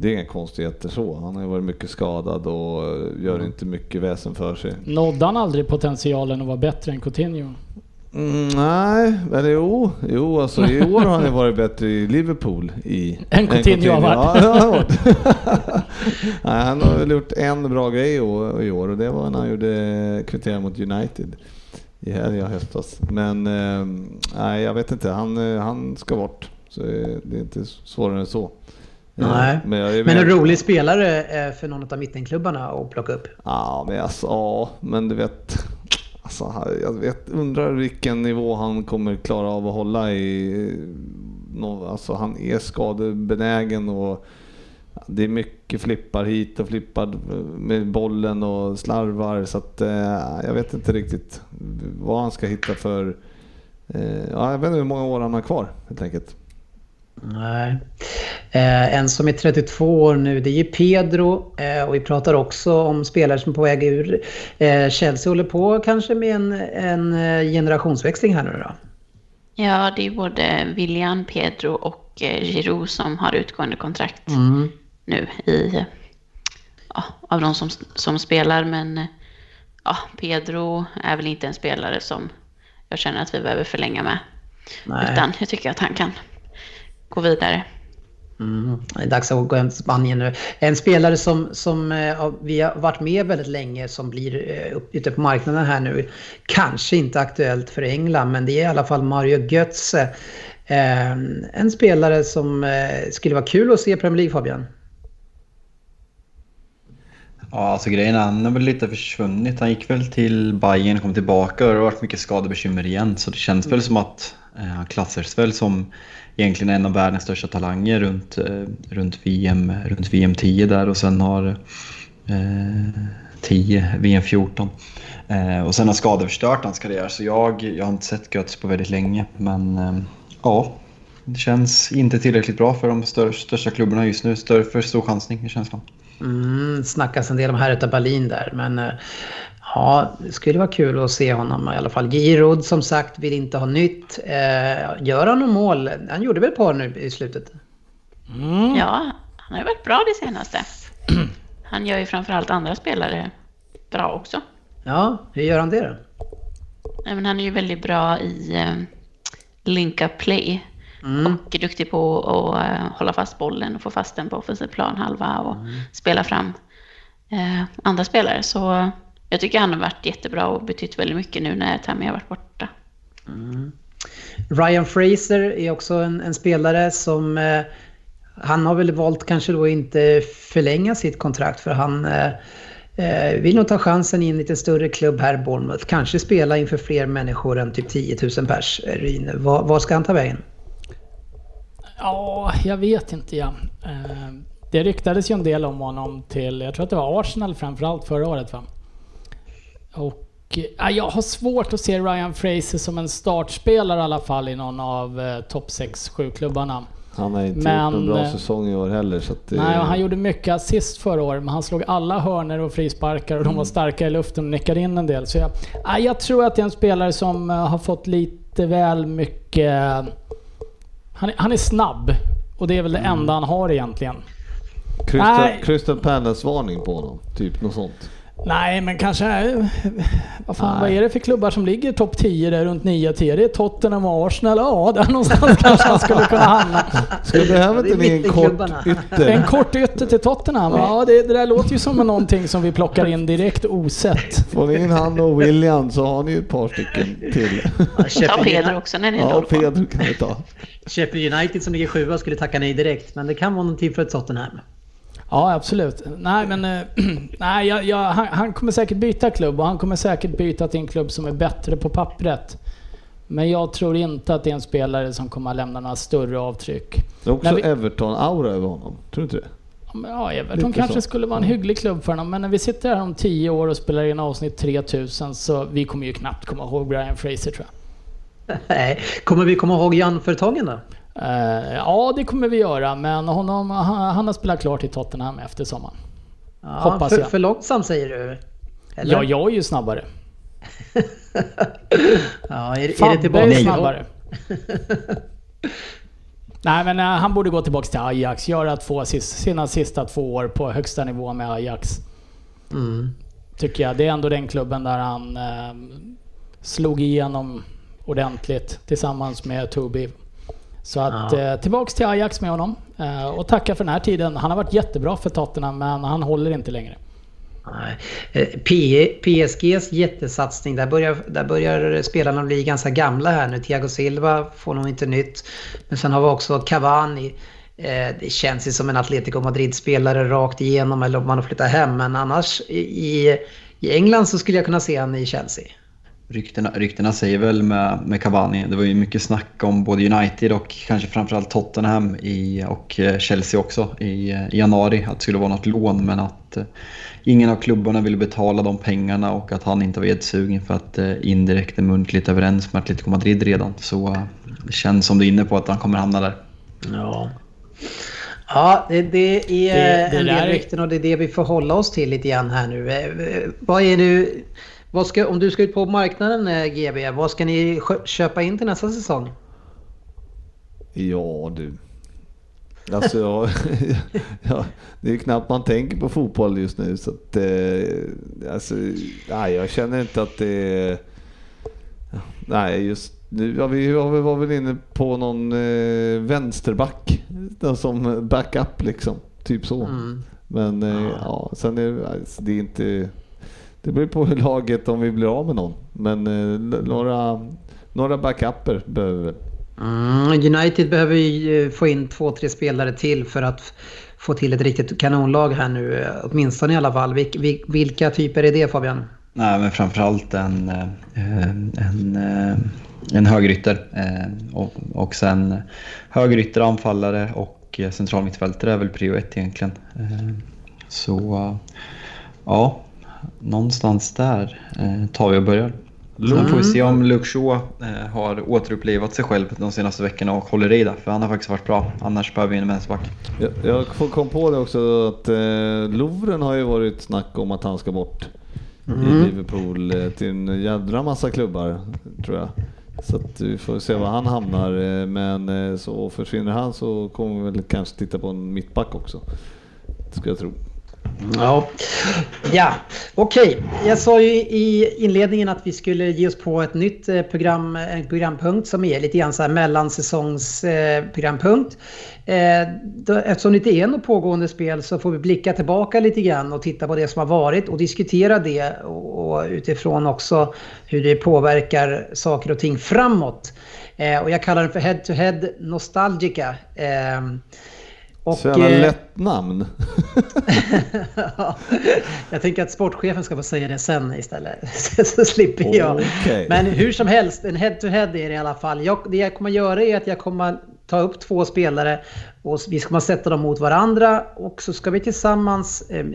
Det är inga konstigheter så. Han har ju varit mycket skadad och gör inte mycket väsen för sig. Nådde han aldrig potentialen att vara bättre än Coutinho? Mm, nej, men jo, jo alltså i år har han varit bättre i Liverpool i... Än Coutinho har varit. Ja, har varit. nej, han har väl gjort en bra grej i år, och det var när han gjorde kvittering mot United i helgen höstas. Men eh, nej, jag vet inte. Han, eh, han ska bort. Så eh, det är inte svårare än så. Eh, Nej. Men, Men en rolig spelare för någon av mittenklubbarna att plocka upp. Ja, men alltså, ja, men du vet. Alltså, jag vet, undrar vilken nivå han kommer klara av att hålla i. Alltså, han är skadebenägen och det är mycket flippar hit och flippar med bollen och slarvar. Så att, eh, jag vet inte riktigt vad han ska hitta för... Eh, jag vet inte hur många år han har kvar helt enkelt. Nej. Eh, en som är 32 år nu, det är ju Pedro. Eh, och vi pratar också om spelare som är på väg ur. Eh, Chelsea håller på kanske med en, en eh, generationsväxling här nu då. Ja, det är både William, Pedro och eh, Giroud som har utgående kontrakt nu i, ja, av de som, som spelar. Men ja, Pedro är väl inte en spelare som jag känner att vi behöver förlänga med. Nej. Utan jag tycker att han kan gå vidare. Mm. Det är dags att gå hem till Spanien nu. En spelare som, som eh, vi har varit med väldigt länge som blir eh, ute på marknaden här nu. Kanske inte aktuellt för England men det är i alla fall Mario Götze. Eh, en spelare som eh, skulle vara kul att se i Premier League Fabian. Ja, alltså grejen är, han har väl lite försvunnit. Han gick väl till Bayern, kom tillbaka och det har varit mycket skadebekymmer igen. Så det känns väl som att han klassas väl som egentligen en av världens största talanger runt, eh, runt, VM, runt VM 10 där och sen har eh, 10, VM 14. Eh, och sen har skador förstört hans karriär så jag, jag har inte sett Götz på väldigt länge. Men eh, ja, det känns inte tillräckligt bra för de stör, största klubbarna just nu. Större för stor chansning i känslan. Mm, snackas en del om här utav Berlin där, men eh, ja, det skulle vara kul att se honom i alla fall. Giroud som sagt vill inte ha nytt. Eh, gör han något mål? Han gjorde väl ett par nu i slutet? Mm. Ja, han har ju varit bra det senaste. Han gör ju framförallt andra spelare bra också. Ja, hur gör han det då? Nej, men han är ju väldigt bra i eh, linka play. Mm. Och är duktig på att eh, hålla fast bollen och få fast den på offensiv planhalva och Mm. spela fram eh, andra spelare. Så jag tycker han har varit jättebra och betytt väldigt mycket nu när Tammy har varit borta. Ryan Fraser är också en, en spelare som... Eh, han har väl valt kanske då inte förlänga sitt kontrakt för han eh, eh, vill nog ta chansen i en lite större klubb här, Bournemouth. Kanske spela inför fler människor än typ 10 000 pers. Ryn, Vad, vad ska han ta vägen? Ja, jag vet inte ja. Eh, Det ryktades ju en del om honom till, jag tror att det var Arsenal framförallt förra året va? Och ja, jag har svårt att se Ryan Fraser som en startspelare i alla fall i någon av eh, topp 6-7 klubbarna. Han har inte Men, gjort någon bra eh, säsong i år heller. Så det, Nej, han gjorde mycket assist förra året, men han slog alla hörner och frisparkar och de var starka i luften och nickade in en del. Så jag, ja, jag tror att det är en spelare som eh, har fått lite väl mycket... Han, är- han är snabb och det är väl det enda han har egentligen. Crystal. Crystal Palace-varning på honom. Typ något sånt. Nej, men kanske... eh, Vad fan, Nej. vad är det för klubbar som ligger topp 10 där runt 9-10? Det är Tottenham och Arsenal. Ja, där någonstans kanske han skulle kunna hamna. Det är inte ni en kort ytter? En kort ytter till Tottenham. Ja, det, det där låter ju som någonting som vi plockar in direkt osett. Får ni in han och William så har ni ett par stycken till. Ja, Ta Peder United, också när ni Ja. Pedro kan vi ta. Sheffield United som ligger sjua skulle tacka nej direkt. Men det kan vara någonting för ett Tottenham. Ja, absolut. Nej, men eh, nej, jag, jag, han, han kommer säkert byta klubb och han kommer säkert byta till en klubb som är bättre på pappret. Men jag tror inte att det är en spelare som kommer att lämna några större avtryck. Det är också vi- Everton-aura över honom. Tror du inte det? Ja, Everton Lite kanske så. skulle vara en hygglig klubb för honom, men när vi sitter här om 10 år och spelar in avsnitt 3000 så vi kommer ju knappt komma ihåg Brian Fraser tror jag. Nej, kommer vi komma ihåg Jan-företagen då? Eh, ja, det kommer vi göra, men honom, han, han har spelat klart i Tottenham efter sommaren. Ja, Hoppas för, jag. för långsam säger du? Eller? Ja, jag är ju snabbare. Ja, är, är det tillbaka? är snabbare. Nej men eh, han borde gå tillbaka till Ajax, göra två, sina sista två år på högsta nivå med Ajax. Mm. Tycker jag. Det är ändå den klubben där han eh, slog igenom ordentligt tillsammans med Toby. Så att Ja. eh, tillbaks till Ajax med honom. Eh, och tacka för den här tiden. Han har varit jättebra för Tottenham men han håller inte längre. Eh, PSGs jättesatsning, där börjar, där börjar spelarna bli ganska gamla här nu. Thiago Silva får nog inte nytt. Men sen har vi också Cavani. Det känns ju som en Atletico Madrid-spelare rakt igenom eller om man har flyttat hem. Men annars i, i England så skulle jag kunna se han i Chelsea. Ryktena, ryktena säger väl med, med Cavani, det var ju mycket snack om både United och kanske framförallt Tottenham i, och eh, Chelsea också i, eh, i januari. Att det skulle vara något lån men att eh, ingen av klubbarna ville betala de pengarna och att han inte var jättesugen för att indirekt är muntligt överens med Atletico Madrid redan. Så det känns som du är inne på att han kommer hamna där. Ja. Ja, det, det är Det- det en del rykten och det är det vi får hålla oss till lite grann här nu. Vad är nu... Ska, om du ska ut på marknaden eh, GB, vad ska ni köpa in till nästa säsong? Ja du. Alltså, ja, ja, det är ju knappt man tänker på fotboll just nu. Så att, eh, alltså, nej, jag känner inte att det är... Nej, just nu ja, vi var väl- var väl inne på någon eh, vänsterback som backup liksom. Typ så. Mm. Men eh, ja, sen är det, alltså, det är inte... Det beror på hur laget om vi blir av med någon. Men eh, några, några backuper behöver vi. Mm, United behöver ju eh, få in två, tre spelare till för att få till ett riktigt kanonlag här nu. eh, Åtminstone i alla fall. Vil, vil, vilka typer är det Fabian? Nej, men framförallt en, eh, en, en högerytter eh, och, och sen högerytter, anfallare och eh, centralmittfältare är väl prio ett egentligen. Så ja, någonstans där eh, tar vi och börjar. Sen får vi se om Luke Shaw eh, har återupplivat sig själv de senaste veckorna och håller i det. För han har faktiskt varit bra. Annars behöver vi en vänsterback. Jag, jag får- kom på det också att eh, Lovren har ju varit snack om att han ska bort i Liverpool eh, till en jädra massa klubbar tror jag. Så att vi får se var han hamnar. eh, Men eh, så försvinner han så kommer vi väl kanske titta på en mittback också. Skulle jag tro. Ja, ja. okej. Jag sa ju i inledningen att vi skulle ge oss på ett nytt eh, program, en programpunkt som är lite grann så här mellansäsongsprogrampunkt. Eh, eftersom det inte är något pågående spel så får vi blicka tillbaka lite grann och titta på det som har varit och diskutera det och, utifrån också hur det påverkar saker och ting framåt. Och jag kallar den för Head to Head Nostalgica. Och, Så jävla eh, lätt namn. Ja, jag tänker att sportchefen ska få säga det sen istället. Så, slipper jag. Men hur som helst, en head-to-head är det i alla fall. Jag, det jag kommer göra är att jag kommer ta upp två spelare och vi kommer sätta dem mot varandra och så ska vi tillsammans eh,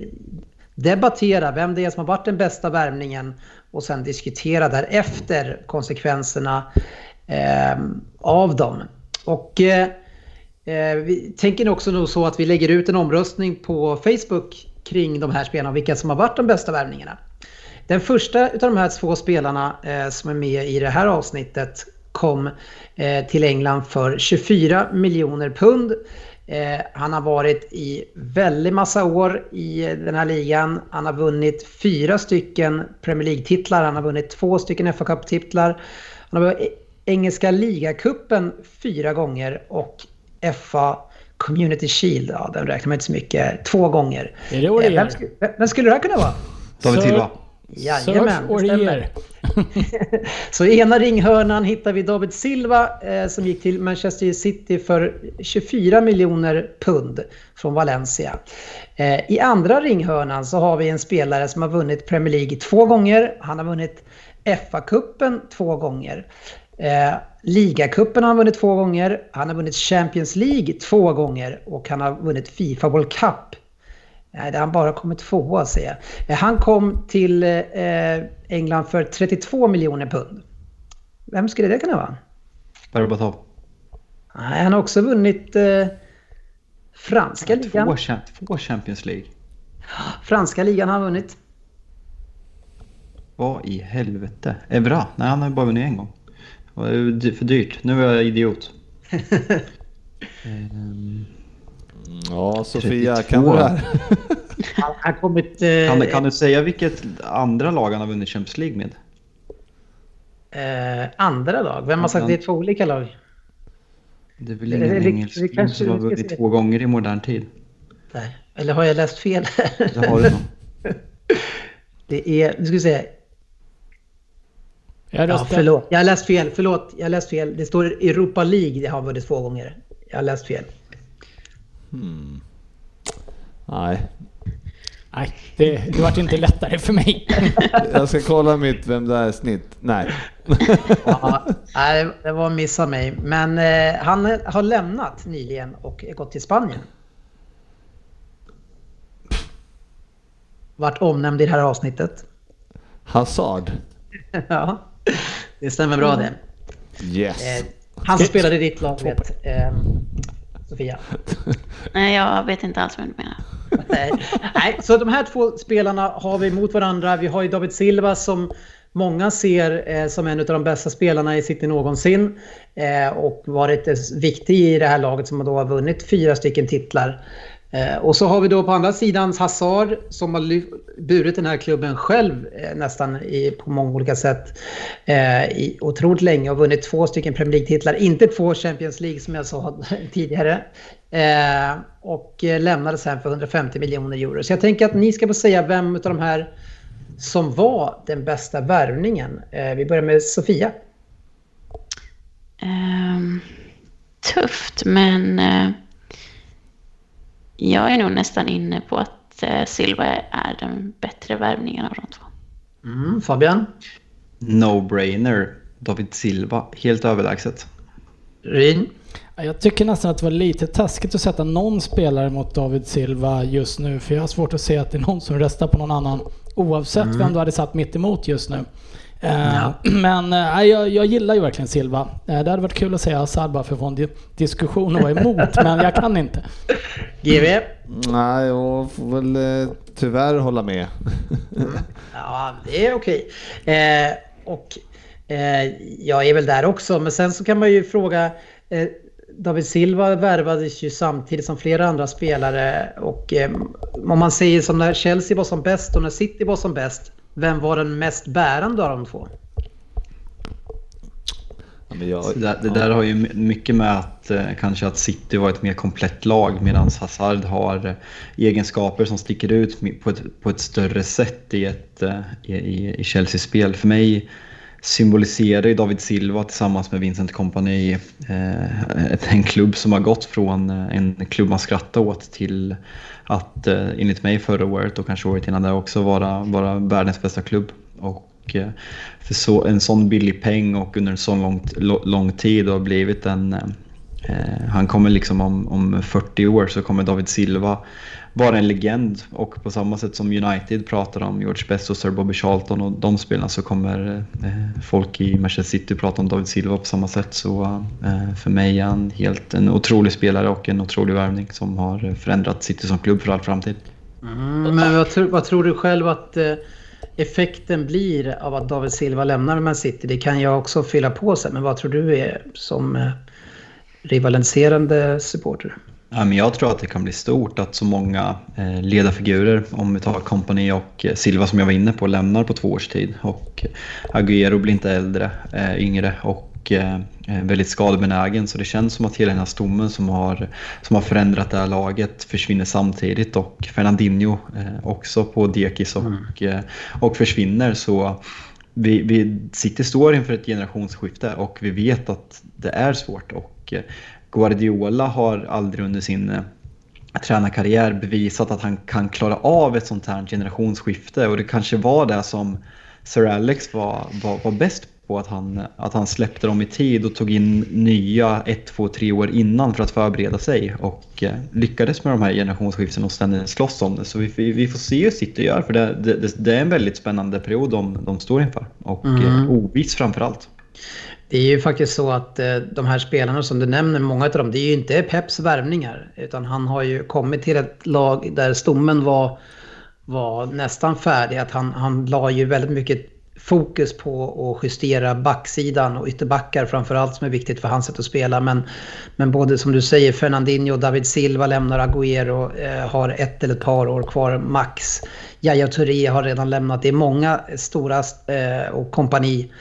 debattera vem det är som har varit den bästa värvningen och sen diskutera därefter konsekvenserna eh, av dem. Och Eh, Eh, vi tänker också nog så att vi lägger ut en omröstning på Facebook kring de här spelarna och vilka som har varit de bästa värvningarna. Den första av de här två spelarna eh, som är med i det här avsnittet kom eh, till England för 24 miljoner pund. Eh, han har varit i väldigt massa år i eh, den här ligan. Han har vunnit fyra stycken Premier League-titlar. Han har vunnit två stycken fa Cup-titlar. Han har vunnit engelska ligacupen fyra gånger och FA Community Shield, ja den räknar man inte så mycket, två gånger. Är det Orier? Eh, Vem, skulle- vem- skulle det här kunna vara? David Silva. Jajamän, det stämmer. Så i ena ringhörnan hittar vi David Silva eh, som gick till Manchester City för 24 miljoner pund från Valencia. Eh, I andra ringhörnan så har vi en spelare som har vunnit Premier League två gånger. Han har vunnit FA-cupen två gånger. Eh, Ligacupen har han vunnit två gånger. Han har vunnit Champions League två gånger och han har vunnit Fifa World Cup Nej, det har han bara kommit tvåa säger jag. Eh, Han kom till eh, England för 32 miljoner pund. Vem skulle det kunna vara? Berbatov. Nej, han har också vunnit eh, franska ligan. Två, två Champions League. Franska ligan har han vunnit. Vad i helvete? Evra? Nej, han har ju bara vunnit en gång. Det var för dyrt. Nu är jag idiot. Ja, Sofia, 32. kan du det här? Han har kommit... Eh, kan, kan du säga vilket andra lag han har vunnit Champions League med? eh, andra lag? Vem har sagt det är två olika lag? Det är väl ingen det- det- engelsk som har vunnit två gånger i modern tid. Nej. Eller har jag läst fel? Det har du nog. det är... Nu ska vi se. Jag Ja, förlåt. Jag har läst fel. Förlåt. Jag har läst fel. Det står Europa League. Det har vunnit två gånger. Jag har läst fel. Nej, Nej, det, det vart inte lättare för mig. jag ska kolla mitt vem det är snitt. Nej. Ja, nej, det var en miss av mig. Men eh, han har lämnat nyligen och gått till Spanien. Vart omnämnd i det här avsnittet. Hazard. ja, det stämmer bra det. Yes. Eh, han som spelade i ditt lag vet. Eh, Sofia. Nej, jag vet inte alls vad du menar. Nej. Nej, så de här två spelarna har vi mot varandra. Vi har ju David Silva som många ser eh, som en av de bästa spelarna i City någonsin. Eh, och varit eh, viktig i det här laget som då har vunnit fyra stycken titlar. Eh, och så har vi då på andra sidan Hazard som har burit den här klubben själv eh, nästan i, på många olika sätt. Eh, i otroligt länge och vunnit två stycken Premier League-titlar. Inte två Champions League som jag sa tidigare. Eh, och eh, lämnade sen för 150 miljoner euro. Så jag tänker att ni ska få säga vem av de här som var den bästa värvningen. Eh, vi börjar med Sofia. Um, tufft, men Uh jag är nog nästan inne på att eh, Silva är den bättre värvningen av de två. Mm, Fabian? No-brainer. David Silva. Helt överlägset. Ja, Jag tycker nästan att det var lite taskigt att sätta någon spelare mot David Silva just nu. För jag har svårt att se att det är någon som röstar på någon annan Oavsett Mm. vem du hade satt mitt emot just nu. Eh, Men eh, jag, jag gillar ju verkligen Silva. Eh, det hade varit kul att säga Hazard bara för att få en di- diskussion och vara emot, men jag kan inte. GV? Nej, jag får väl tyvärr hålla med. Ja, det är okej. Eh, och eh, jag är väl där också, men sen så kan man ju fråga eh, David Silva värvades ju samtidigt som flera andra spelare och eh, om man säger som när Chelsea var som bäst och när City var som bäst, vem var den mest bärande av de två? Ja, men jag, Så det, det där har ju my- mycket med att eh, kanske att City var ett mer komplett lag medan Hazard har eh, egenskaper som sticker ut på ett, på ett större sätt i, ett, eh, i, i, i Chelseas spel. För mig symboliserar ju David Silva tillsammans med Vincent Kompany eh, en klubb som har gått från eh, en klubb man skrattar åt till att eh, enligt mig förra året och kanske året innan det också vara, vara världens bästa klubb. Och eh, för så, en sån billig peng och under en sån lång, lång tid har blivit en... Eh, eh, han kommer liksom om, om 40 år så kommer David Silva vara en legend och på samma sätt som United pratar om George Best och Sir Bobby Charlton och de spelarna så kommer eh, folk i Manchester City prata om David Silva på samma sätt. Så eh, för mig är han helt en otrolig spelare och en otrolig värvning som har förändrat City som klubb för all framtid. Mm, men vad, tror- vad tror du själv att eh, effekten blir av att David Silva lämnar Man City? Det kan jag också fylla på sen, men vad tror du är som eh, rivaliserande supporter? Ja, men jag tror att det kan bli stort att så många eh, ledarfigurer, om vi tar Company och eh, Silva som jag var inne på, lämnar på två års tid. Och Agüero blir inte äldre, eh, yngre och eh, eh, väldigt skadebenägen. Så det känns som att hela den här stommen som har, som har förändrat det här laget försvinner samtidigt. Och Fernandinho eh, också på dekis och, eh, och försvinner. Så vi, vi City står inför ett generationsskifte och vi vet att det är svårt. Och eh, Guardiola har aldrig under sin eh, tränarkarriär bevisat att han kan klara av ett sånt här generationsskifte och det kanske var det som Sir Alex var, var, var bäst på att han, att han släppte dem i tid och tog in nya ett, två, tre år innan för att förbereda sig och eh, lyckades med de här generationsskiften och ständigt slåss om det. Så vi, vi, vi får se hur City gör för det, det, det är en väldigt spännande period de, de står inför och mm. oviss framför allt. Det är ju faktiskt så att eh, de här spelarna som du nämner, många av dem, det är ju inte Peps värvningar. Utan han har ju kommit till ett lag där stommen var, var nästan färdig. Att han, han la ju väldigt mycket fokus på att justera backsidan och ytterbackar framförallt som är viktigt för hans sätt att spela. Men, men både som du säger, Fernandinho och David Silva lämnar Agüero, eh, har ett eller ett par år kvar max. Yahya Touré har redan lämnat. Det är många stora eh, och kompani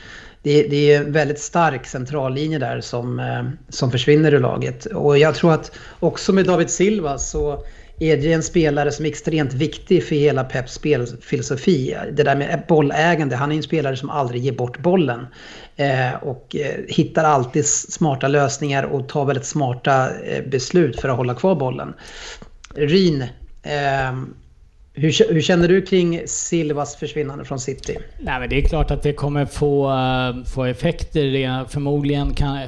det, det, är en väldigt stark centrallinje där som, eh, som försvinner ur laget. Och jag tror att också med David Silva så är det en spelare som är extremt viktig för hela Peps spelfilosofi. Det där med bollägande, han är en spelare som aldrig ger bort bollen. Eh, och eh, hittar alltid smarta lösningar och tar väldigt smarta eh, beslut för att hålla kvar bollen. Ryn, eh, hur, hur, känner du kring Silvas försvinnande från City? Nej, men det är klart att det kommer få, eh, få effekter. Förmodligen kan,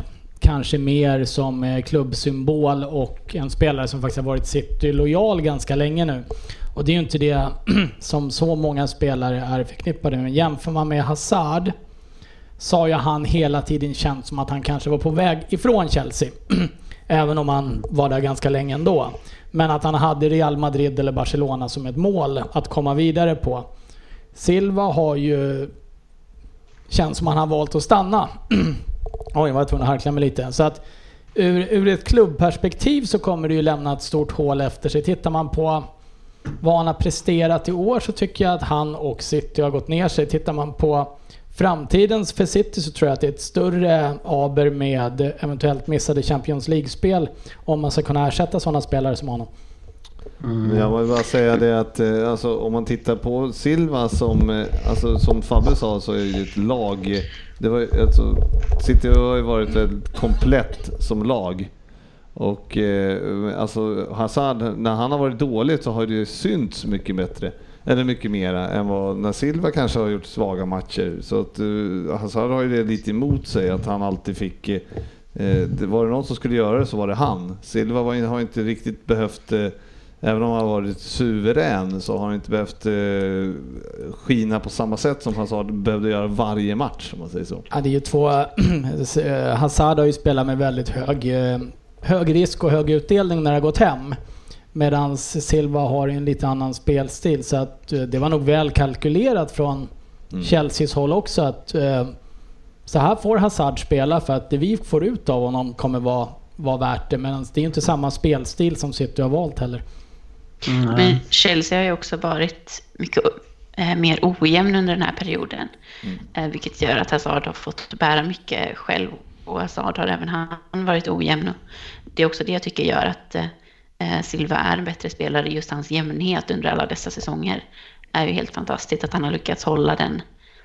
kanske mer som eh, klubbsymbol och en spelare som faktiskt har varit City-lojal ganska länge nu. Och det är ju inte det som så många spelare är förknippade med. Jämför man med Hazard så har ju han hela tiden känt som att han kanske var på väg ifrån Chelsea. Även om han var där ganska länge ändå. Men att han hade Real Madrid eller Barcelona som ett mål att komma vidare på. Silva har ju... Känns som att han har valt att stanna. Oj, jag var tvungen att harkla mig lite. Så att ur, ur ett klubbperspektiv så kommer det ju lämna ett stort hål efter sig. Tittar man på vad han har presterat i år så tycker jag att han och City har gått ner sig. Tittar man på framtidens för City så tror jag att det är ett större aber med eventuellt missade Champions League-spel om man ska kunna ersätta sådana spelare som honom. Mm. Jag vill bara säga det att eh, alltså, om man tittar på Silva som, eh, alltså, som Fabbe sa så är det ett lag. Det var, alltså, City har ju varit väldigt komplett som lag. Och eh, alltså Hazard, när han har varit dålig så har det ju synts mycket bättre. Eller mycket mera än vad när Silva kanske har gjort svaga matcher. Så att uh, Hazard har ju det lite emot sig att han alltid fick... Uh, det var det någon som skulle göra det så var det han. Silva var, har inte riktigt behövt eh, Även om han har varit suverän så har han inte behövt eh, skina på samma sätt som Hazard behövde göra varje match om man säger så. Ja, det är ju två... Hazard har ju spelat med väldigt hög, eh, hög risk och hög utdelning när det har gått hem. Medan Silva har en lite annan spelstil så att eh, det var nog väl kalkylerat från Mm. Chelseas håll också att eh, så här får Hazard spela för att det vi får ut av honom kommer vara, vara värt det. Men det är inte samma spelstil som City har valt heller. Men Chelsea har ju också varit mycket eh, mer ojämn under den här perioden. Eh, vilket gör att Hazard har fått bära mycket själv. Och Hazard har även han varit ojämn. Och det är också det jag tycker gör att Silva är en bättre spelare. Just hans jämnhet under alla dessa säsonger är ju helt fantastiskt. Att han har lyckats hålla den,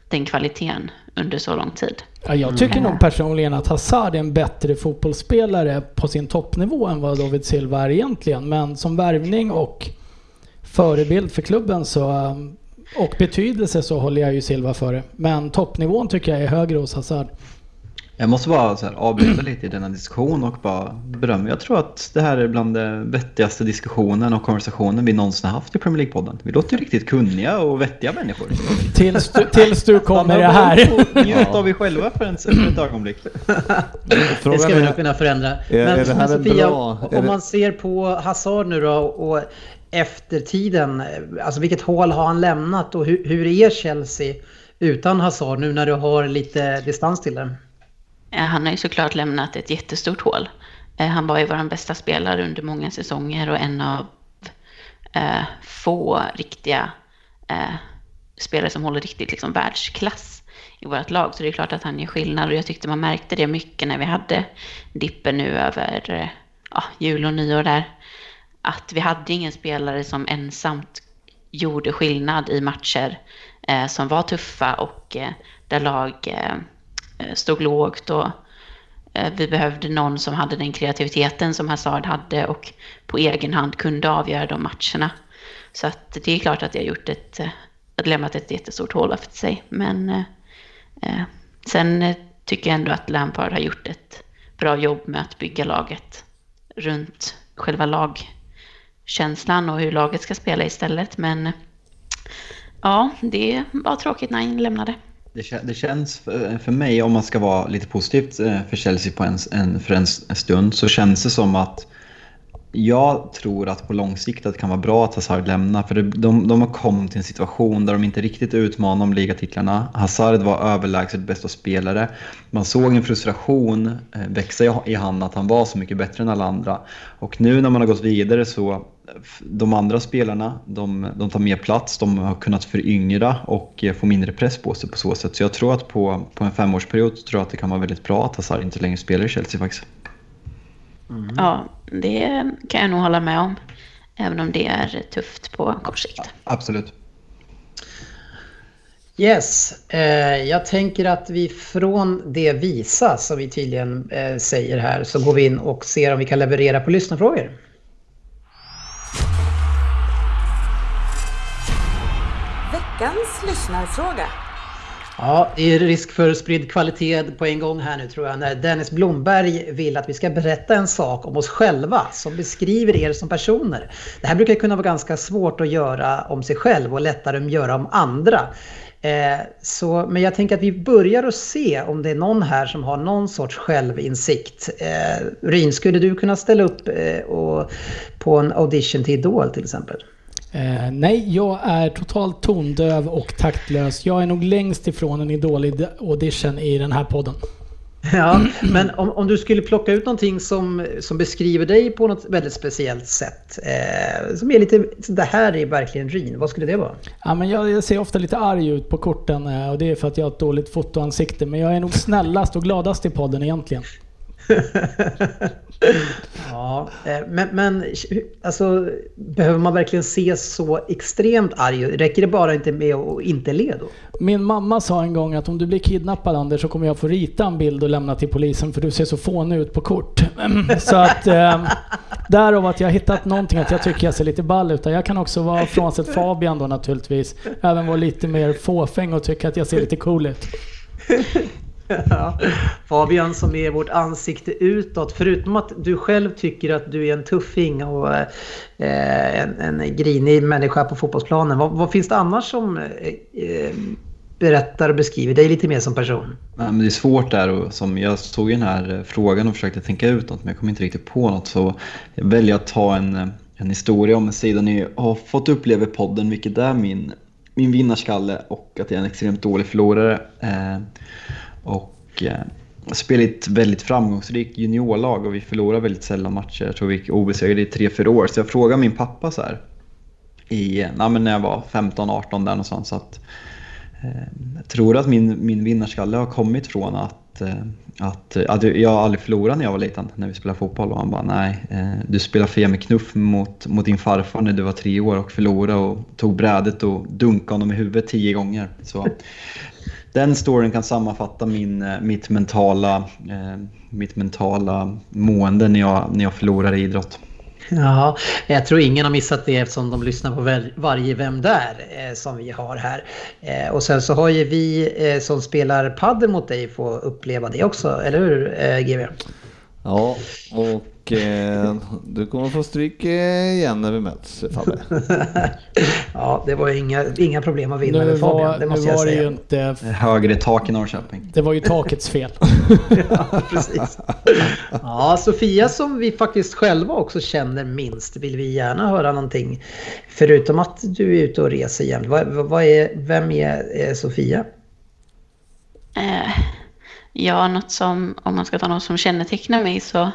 den kvaliteten under så lång tid. Ja, jag tycker nog personligen att Hazard är en bättre fotbollsspelare på sin toppnivå än vad David Silva är egentligen. Men som värvning och förebild för klubben så, och betydelse så håller jag ju Silva före. Men toppnivån tycker jag är högre hos Hazard. Jag måste bara så här avbryta lite i denna diskussion och bara berömma. Jag tror att det här är bland den vettigaste diskussionen och konversationen vi någonsin har haft i Premier League-podden. Vi låter ju riktigt kunniga och vettiga människor. Tills du, tills du kommer det här. Njut av er själva för, en, för ett ögonblick. Det ska vi är- nog kunna förändra. är Men, det här men en Sofia, bra- är om det- man ser på Hazard nu då och eftertiden, alltså vilket hål har han lämnat och hur, hur är Chelsea utan Hazard nu när du har lite distans till det? Eh, han har ju såklart lämnat ett jättestort hål. Eh, han var ju vår bästa spelare under många säsonger och en av eh, få riktiga eh, spelare som håller riktigt liksom, världsklass i vårt lag. Så det är klart att han gör skillnad och jag tyckte man märkte det mycket när vi hade dippen nu över eh, ja, jul och nyår där. Att vi hade ingen spelare som ensamt gjorde skillnad i matcher eh, som var tuffa och eh, där lag eh, Eh, stod lågt och eh, vi behövde någon som hade den kreativiteten som Hazard hade och på egen hand kunde avgöra de matcherna. Så att det är klart att jag har gjort ett, eh, att lämnat ett jättestort hål efter sig. Men eh, sen tycker jag ändå att Lampard har gjort ett bra jobb med att bygga laget runt själva lagkänslan och hur laget ska spela istället. Men ja, det var tråkigt när han lämnade. Det, det känns för, för mig, om man ska vara lite positivt eh, för Chelsea på en, en, för en stund, så känns det som att jag tror att på lång sikt att det kan vara bra att Hazard lämnar. För det, de, de har kommit till en situation där de inte riktigt utmanar om ligatitlarna. Hazard var överlägset bästa spelare. Man såg en frustration eh, växa i, i han att han var så mycket bättre än alla andra. Och nu när man har gått vidare så de andra spelarna, de, de tar mer plats, de har kunnat föryngra och eh, få mindre press på sig på så sätt. Så jag tror att på, på en femårsperiod så tror jag att det kan vara väldigt bra att Hazard inte längre spelar i Chelsea faktiskt. Ja, det kan jag nog hålla med om. Även om det är tufft på kort sikt. Absolut. Yes, eh, jag tänker att vi från det visa som vi tydligen eh, säger här så går vi in och ser om vi kan leverera på lyssnarfrågor. Veckans lyssnarfråga. Ja, det är risk för spridd kvalitet på en gång här nu tror jag. När Dennis Blomberg vill att vi ska berätta en sak om oss själva som beskriver er som personer. Det här brukar kunna vara ganska svårt att göra om sig själv och lättare att göra om andra. Eh, så, men jag tänker att vi börjar att se om det är någon här som har någon sorts självinsikt. Eh, Ryn, skulle du kunna ställa upp eh, och, på en audition till Idol till exempel? Eh, nej, jag är totalt tondöv och taktlös. Jag är nog längst ifrån en Idol-audition i den här podden. Ja, men om, om du skulle plocka ut någonting som, som beskriver dig på något väldigt speciellt sätt. Eh, som är lite, det här är verkligen Ryn. Vad skulle det vara? Ja, men jag, jag ser ofta lite arg ut på korten eh, och det är för att jag har ett dåligt fotoansikte. Men jag är nog snällast och gladast i podden egentligen. Ja, eh, men, men alltså, behöver man verkligen se så extremt arg? Räcker det bara inte med att inte le då? Min mamma sa en gång att om du blir kidnappad Anders så kommer jag få rita en bild och lämna till polisen för du ser så fånig ut på kort. Så att eh, därav att jag har hittat någonting att jag tycker jag ser lite ball ut. Jag kan också vara frånsett Fabian då naturligtvis. Även vara lite mer fåfäng och tycka att jag ser lite cool ut. Ja, Fabian som är vårt ansikte utåt. Förutom att du själv tycker att du är en tuffing och eh, en, en grinig människa på fotbollsplanen. Vad, vad finns det annars som eh, eh berättar och beskriver dig lite mer som person? Nej, men det är svårt där och som jag såg i den här eh, frågan och försökte tänka ut något men jag kom inte riktigt på något så jag väljer att ta en, eh, en historia om en sida ni har fått uppleva i podden vilket är min, min vinnarskalle och att jag är en extremt dålig förlorare. Eh, och eh, spelat väldigt framgångsrikt juniorlag och vi förlorar väldigt sällan matcher. Jag tror vi gick obesegrade i 3-4 år så jag frågade min pappa så här i, eh, nej, men när jag var 15-18 där någonstans att eh, tror att min, min vinnarskalle har kommit från att, eh, att, eh, att jag aldrig förlorade när jag var liten, när vi spelade fotboll. Och han bara, nej, eh, du spelade fel med knuff mot, mot din farfar när du var tre år och förlorade och tog brädet och dunkade honom i huvudet tio gånger. Så den storyn kan sammanfatta min, eh, mitt, mentala, mitt mentala mående när jag, när jag förlorar i idrott. Ja, jag tror ingen har missat det eftersom de lyssnar på varje Vem där eh, som vi har här. Eh, och sen så har ju vi eh, som spelar padel mot dig få uppleva det också, eller hur eh, GW? Ja, och eh, du kommer få stryk igen när vi möts Fabbe. ja, det var inga, inga problem att vinna med Fabian, det måste jag säga. Inte... Högre tak i Norrköping. Det var ju takets fel. ja, precis. Ja, Sofia som vi faktiskt själva också känner minst vill vi gärna höra någonting. Förutom att du är ute och reser jämt. Vad, vad är, vem är, är Sofia? Eh, Ja, något som, om man ska ta något som kännetecknar mig så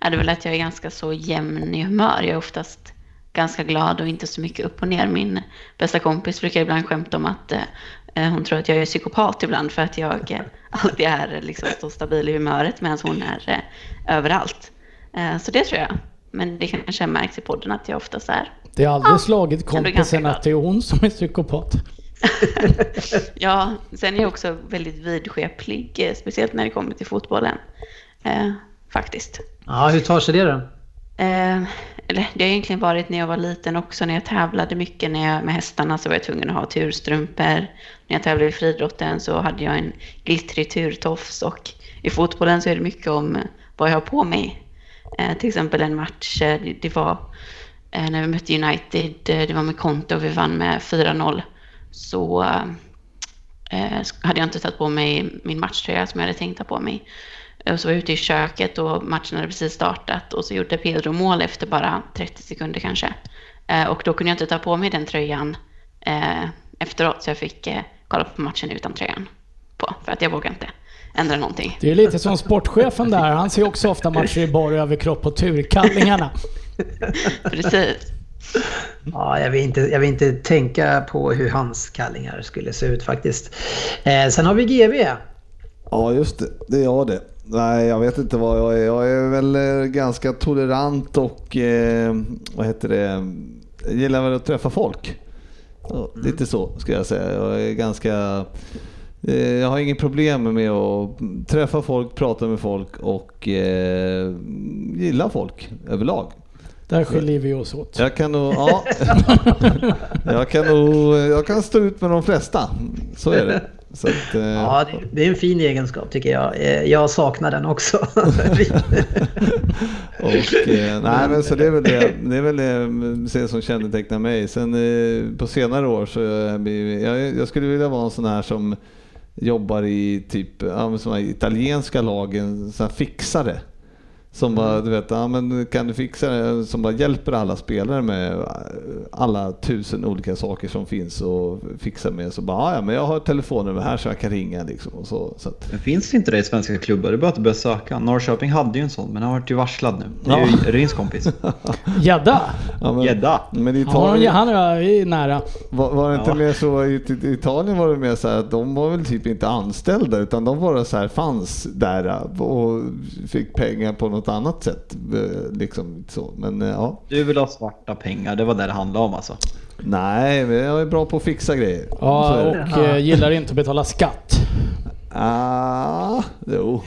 är det väl att jag är ganska så jämn i humör. Jag är oftast ganska glad och inte så mycket upp och ner. Min bästa kompis brukar ibland skämta om att eh, hon tror att jag är psykopat ibland för att jag eh, alltid är liksom så stabil i humöret medan hon är eh, överallt. Eh, så det tror jag. Men det kanske märks i podden att jag oftast är. Det har aldrig ja, slagit kompisen att det är hon som är psykopat. ja, sen är jag också väldigt vidskeplig, eh, speciellt när det kommer till fotbollen. Eh, faktiskt. Ja, hur tar sig det då? Eh, eller, det har egentligen varit när jag var liten också, när jag tävlade mycket när jag, med hästarna så var jag tvungen att ha turstrumpor. När jag tävlade i friidrotten så hade jag en glittrig turtofs och i fotbollen så är det mycket om vad jag har på mig. Eh, till exempel en match, eh, det, var eh, när vi mötte United, det var med Conte och vi vann med 4-0 så eh, hade jag inte tagit på mig min matchtröja som jag hade tänkt ta på mig. Och så var jag ute i köket och matchen hade precis startat och så gjorde Pedro mål efter bara 30 sekunder kanske. Eh, och då kunde jag inte ta på mig den tröjan eh, efteråt så jag fick eh, kolla på matchen utan tröjan på för att jag vågade inte ändra någonting. Det är lite som sportchefen där, han ser också ofta matcher i bar överkropp på turkallingarna. Precis. Ja, jag vill, inte, jag vill inte tänka på hur hans kallingar skulle se ut faktiskt. Eh, sen har vi GV. Ja, just det. Det är jag det. Nej, jag vet inte vad jag är. Jag är väl eh, ganska tolerant och eh, vad heter det? Jag gillar väl att träffa folk. Så, mm. Lite så ska jag säga. Jag är ganska... Eh, jag har inget problem med att träffa folk, prata med folk och eh, gilla folk överlag. Där skiljer vi oss åt. Jag kan nog, ja. jag kan nog, jag kan stå ut med de flesta. Så är det. Att, eh. Ja, det är en fin egenskap tycker jag. Eh, jag saknar den också. och, eh, nej, men så det är väl det, det, är väl det som kännetecknar mig. Sen eh, på senare år så jag, jag, jag skulle vilja vara en sån här som jobbar i typ ja, italienska lagen, så här fixare. Som bara, du vet, ja, men kan du fixa det? Som bara hjälper alla spelare med alla tusen olika saker som finns och fixar med. Så bara, ja men jag har ett telefonnummer här så jag kan ringa liksom. Och så, så att... Men finns det inte det i svenska klubbar? Det är bara att börja söka. Norrköping hade ju en sån, men han har varit ju varslad nu. Det är ju Rins kompis. Gädda? Gädda? Ja, men Italien... han är nära. Var, var det inte ja. mer så i Italien var det mer så här att de var väl typ inte anställda utan de bara så här fanns där och fick pengar på något något annat sätt. Eh, liksom, så. Men, eh, ja. Du vill ha svarta pengar, det var det det handlade om alltså? Nej, men jag är bra på att fixa grejer. Ja, och ja. Eh, gillar inte att betala skatt. Ah, jo.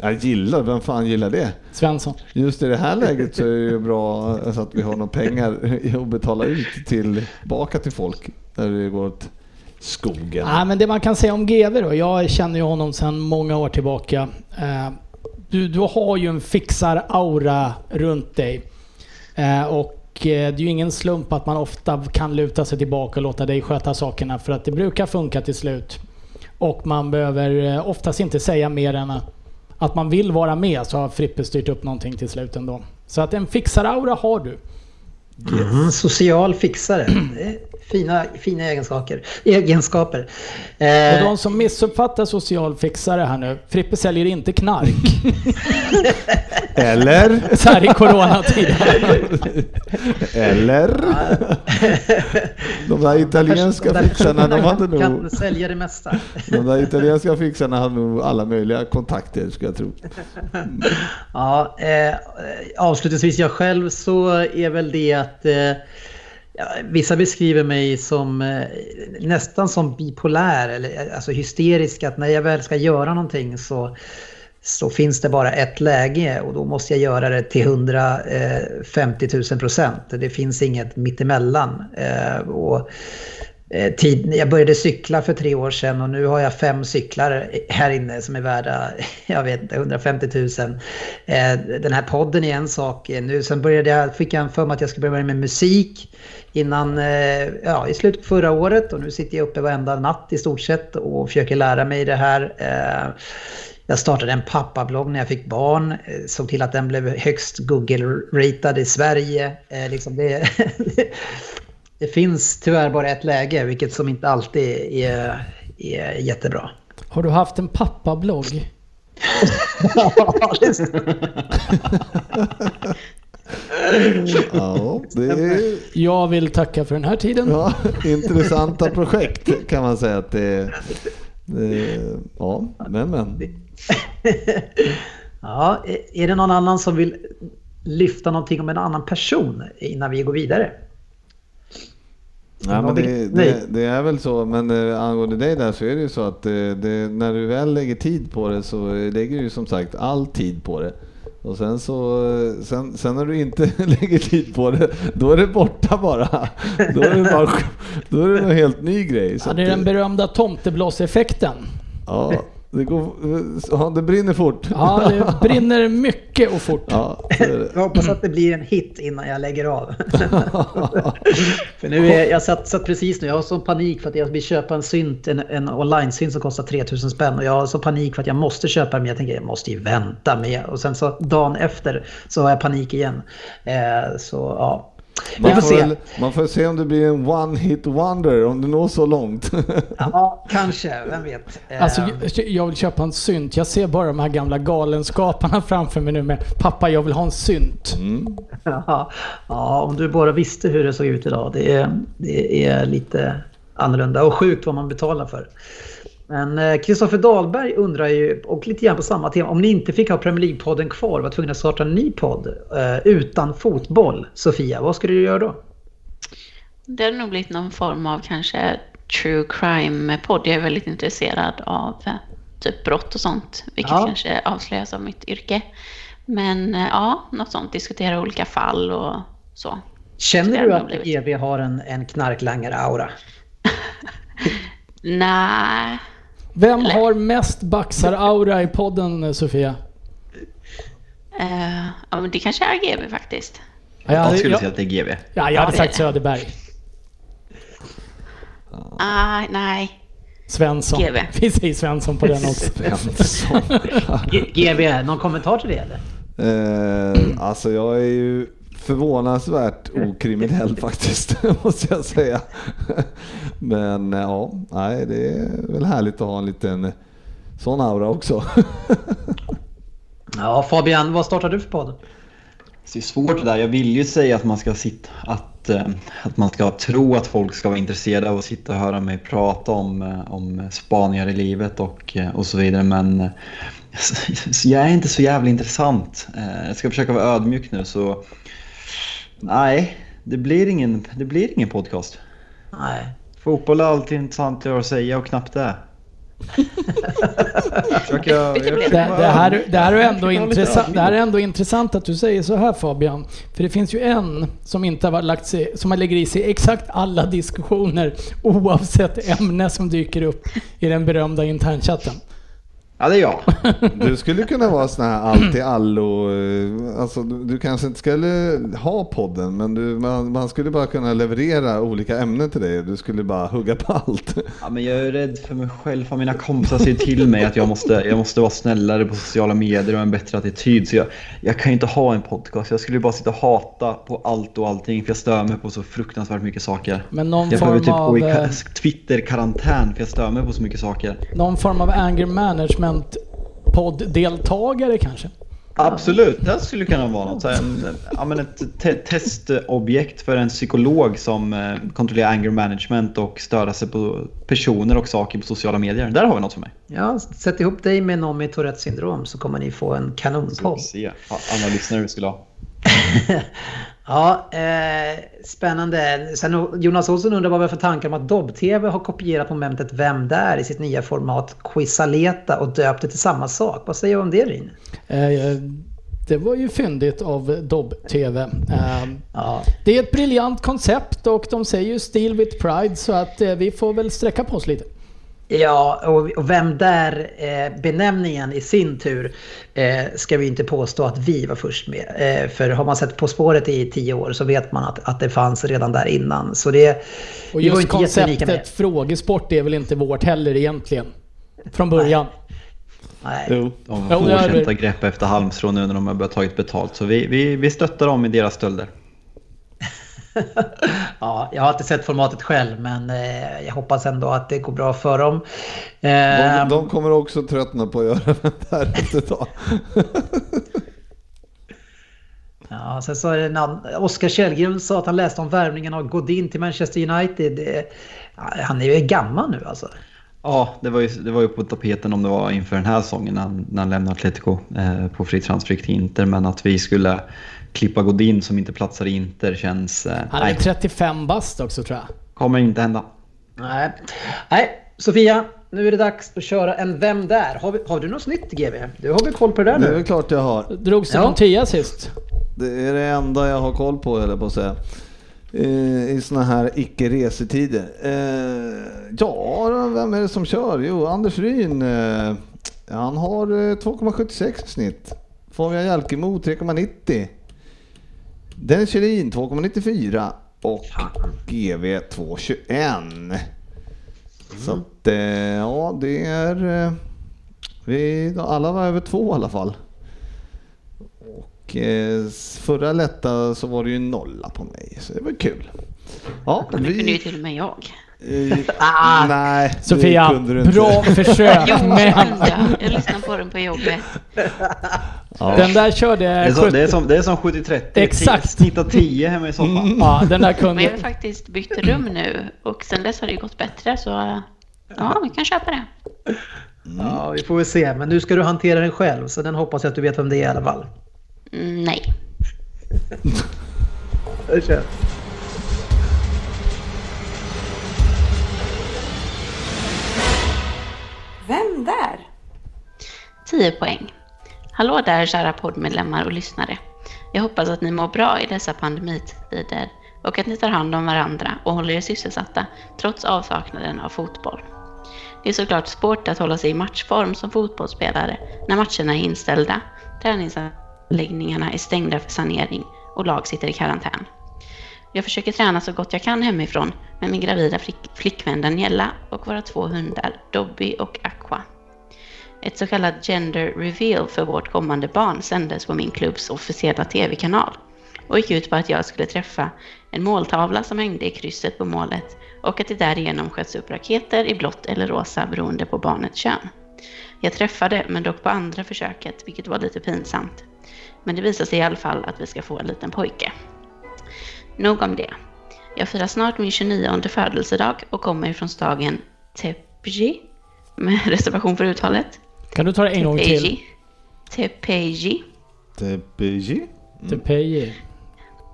Jag gillar, vem fan gillar det? Svensson. Just i det här läget så är det ju bra så att vi har några pengar att betala ut tillbaka till folk när det går åt skogen. Nej, men det man kan säga om GV då. Jag känner ju honom sedan många år tillbaka. Du, du har ju en fixar-aura runt dig. Eh, Och eh, det är ju ingen slump att man ofta kan luta sig tillbaka och låta dig sköta sakerna för att det brukar funka till slut. Och man behöver eh, oftast inte säga mer än att man vill vara med så har Frippe styrt upp någonting till slut ändå. Så att en fixar-aura har du. Mm, social fixare. Fina, fina egenskaper. egenskaper. Eh, Och de som missuppfattar social fixare här nu. Frippe säljer inte knark. Eller? så här i coronatider. Eller? De där italienska de där fixarna, de hade personerna kan nog... sälja det mesta. De där italienska fixarna hade nog alla möjliga kontakter, skulle jag tro. Ja, eh, avslutningsvis jag själv så är väl det att eh, vissa beskriver mig som eh, nästan som bipolär eller eh, alltså hysterisk att när jag väl ska göra någonting så så finns det bara ett läge och då måste jag göra det till 150 000 eh, procent. Det finns inget mittemellan. Eh, och Eh, tid, jag började cykla för tre år sedan och nu har jag fem cyklar här inne som är värda, jag vet inte, 150 000. Eh, den här podden är en sak. Nu, sen började jag, fick jag för mig att jag skulle börja med musik innan, eh, ja, i slutet på förra året och nu sitter jag uppe varenda natt i stort sett och försöker lära mig det här. Jag startade en pappablogg när jag fick barn, såg till att den blev högst Google-ratad i Sverige. Eh, Liksom det, det finns tyvärr bara ett läge, vilket som inte alltid är, är jättebra. Har du haft en pappablogg? Ja, det stämmer. Ja, det är Jag vill tacka för den här tiden. ja, intressanta projekt kan man säga att det är. Det, ja, men men. ja, är det någon annan som vill lyfta någonting om en annan person innan vi går vidare? Nej, men det, det, det är väl så, men eh, angående dig där så är det ju så att eh, det, när du väl lägger tid på det så lägger du ju som sagt all tid på det. Och sen så, eh, sen, sen när du inte lägger tid på det, då är det borta bara. Då är det, bara, då är det en helt ny grej. Så Ja, det är den berömda tomteblåseffekten. ja, det, går, ja, det brinner fort. Ja, det brinner mycket och fort. Ja, är det. Jag hoppas att det blir en hit innan jag lägger av. för nu är, jag satt, satt precis nu, jag har sån panik för att jag vill köpa en synt, en, en online-synt som kostar 3000 spänn. Och jag har så panik för att jag måste köpa den, men jag tänker jag måste ju vänta med. Och sen så dagen efter så har jag panik igen. Eh, så ja. Man får se. väl, man får se om det blir en one hit wonder, om det når så långt. Ja, kanske. Vem vet. Alltså, jag- jag vill köpa en synt. Jag ser bara de här gamla galenskaparna framför mig nu med pappa, jag vill ha en synt. Mm. Ja, ja, om du bara visste hur det såg ut idag. Det är, det är lite annorlunda och sjukt vad man betalar för. Men eh, Kristoffer Dahlberg undrar ju, och lite grann på samma tema, om ni inte fick ha Premier League-podden kvar, var tvungna att starta en ny podd eh, utan fotboll, Sofia, vad skulle du göra då? Det hade nog blivit någon form av kanske true crime-podd. Jag är väldigt intresserad av eh, typ brott och sånt, vilket Ja. kanske avslöjas av mitt yrke. Men eh, ja, något sånt. Diskutera olika fall och så. Känner du att. GV har en, en knarklangare-aura? Nej, Vem har mest baxar-aura i podden, Sofia? eh, ja, men det kanske är GB faktiskt. Ja, jag, Jag skulle jag, säga att det är GB. ja, jag hade det sagt. Söderberg. Ah, nej, Svensson. GV. Vi säger Svensson på den också. G- GV, någon kommentar till det eller? Eh, alltså jag är ju förvånansvärt okriminell faktiskt, måste jag säga. Men eh, ja, nej, det är väl härligt att ha en liten sån aura också. Ja, Fabian, vad startar du för podd? Det är svårt det där. Jag vill ju säga att man ska sitta, att, eh, att man ska tro att folk ska vara intresserade av att sitta och höra mig prata om, eh, om spaningar i livet och, eh, och så vidare. Men eh, jag är inte så jävla intressant. Eh, Jag ska försöka vara ödmjuk nu så nej, det blir ingen, det blir ingen podcast. Nej. Fotboll är alltid intressant att säga och knappt det. Jag- det här, det, här är ändå intressant, annat. det här är ändå intressant att du säger så här Fabian. För det finns ju en som inte har lagt sig, som har lägger i sig exakt alla diskussioner oavsett ämne som dyker upp i den berömda internchatten. Ja, det är jag. Du skulle kunna vara sån här allt i allo. eh, Alltså, du, du kanske inte skulle ha podden, men du, man, man skulle bara kunna leverera olika ämnen till dig. Du skulle bara hugga på allt. Ja, men jag är rädd för mig själv, för mina kompisar säger till mig att jag måste, jag måste vara snällare på sociala medier och en bättre attityd. Så jag, jag kan ju inte ha en podcast. Jag skulle bara sitta och hata på allt och allting för jag stör mig på så fruktansvärt mycket saker. Men någon Jag behöver typ gå i av, eh, ka- Twitter-karantän för jag stör mig på så mycket saker. någon form av anger management podd-deltagare kanske? Absolut, det skulle kunna vara något. Ja, men ett te testobjekt för en psykolog som eh, kontrollerar anger management och störa sig på personer och saker på sociala medier. Där har vi något för mig. Ja, sätt ihop dig med någon med Tourettes syndrom så kommer ni få en kanonpodd. Se vad alla lyssnare vi skulle ha. Ja, eh, spännande. Sen Jonas Olsson undrar vad vi har för tankar om att Dobb-TV har kopierat momentet Vem där i sitt nya format Quizaleta och döpt det till samma sak. Vad säger du om det Rin? Eh, det var ju fyndigt av Dobb TV. Eh, Ja, det är ett briljant koncept och de säger ju Steel with Pride så att eh, vi får väl sträcka på oss lite. Ja och, Vem där eh, benämningen i sin tur eh, ska vi inte påstå att vi var först med. Eh, för har man sett På spåret i tio år så vet man att, att det fanns redan där innan. Så det, Och just inte konceptet frågesport är väl inte vårt heller egentligen. Från början. Nej. Jo. De Jo, är fortsätter det. greppa efter halmstrån nu när de har börjat tagit betalt. Så vi, vi, vi stöttar dem i deras stölder. Ja, jag har inte sett formatet själv men eh, jag hoppas ändå att det går bra för dem. De, Eh, de kommer också tröttna på att göra det här efter ett tag. Ja, sen så är det en annan, Oskar Källgren sa att han läste om värvningen av Godin till Manchester United. Han är ju gammal nu alltså. Ja, det var, ju, det var ju på tapeten om det var inför den här säsongen när han, när han lämnade Atletico eh, på fri transfer till Inter. Men att vi skulle klippa Godin som inte platsar i Inter känns... Eh, Han är nej, 35 bast också tror jag. kommer inte hända. Nej. Nej, Sofia, nu är det dags att köra en Vem där? Har, vi, har du något nytt GV? Du har väl koll på det där Det är nu? väl klart jag har. Drogs det Ja. någon tia sist? Det är det enda jag har koll på, eller på att säga. Eh, I såna här icke-resetider. Eh, ja, vem är det som kör? Jo, Anders Ryn. Han har eh, 2,76 i snitt. Fabian Jalkemo 3,90. Dennis Kjellin 2,94 och GV 2,21. Så att, eh, ja, det är... Eh, vi, alla var över två i alla fall. Och eh, förra lätta så var det ju nolla på mig, så det var kul. Ja, vi... till och med jag. Eh, Ah. nej, det Sofia, kunde du inte. bra försök. Jo, Men kunde jag. Jag lyssnade på den på jobbet. Ja. den där körde Det är, som, 70. det är som, det är som 70-30. Exakt. Snitta 10 hemma i soffan. Ja, den där Men jag har kunde... faktiskt bytt rum nu och sen dess har det gått bättre så ja, vi kan köpa det. Ja, vi får väl se. Men nu ska du hantera den själv, så den hoppas jag att du vet vem det är i alla fall. Mm, nej. Kör. Vem där? 10 poäng. Hallå där kära poddmedlemmar och lyssnare. Jag hoppas att ni mår bra i dessa pandemitider och att ni tar hand om varandra och håller er sysselsatta trots avsaknaden av fotboll. Det är såklart svårt att hålla sig i matchform som fotbollsspelare när matcherna är inställda, träningsanläggningarna är stängda för sanering och lag sitter i karantän. Jag försöker träna så gott jag kan hemifrån med min gravida flick- flickvän Daniela och våra två hundar Dobby och Aqua. Ett så kallat gender reveal för vårt kommande barn sändes på min klubbs officiella tv-kanal och gick ut på att jag skulle träffa en måltavla som hängde i krysset på målet och att det därigenom sköts upp raketer i blått eller rosa beroende på barnets kön. Jag träffade, men dock på andra försöket, vilket var lite pinsamt. Men det visade sig i alla fall att vi ska få en liten pojke. Nog om det. Jag firar snart min 29 födelsedag och kommer från staden Tepeji, med reservation för uttalet. Kan du ta det en gång till? Tepeji. Tepeji. Tepeji.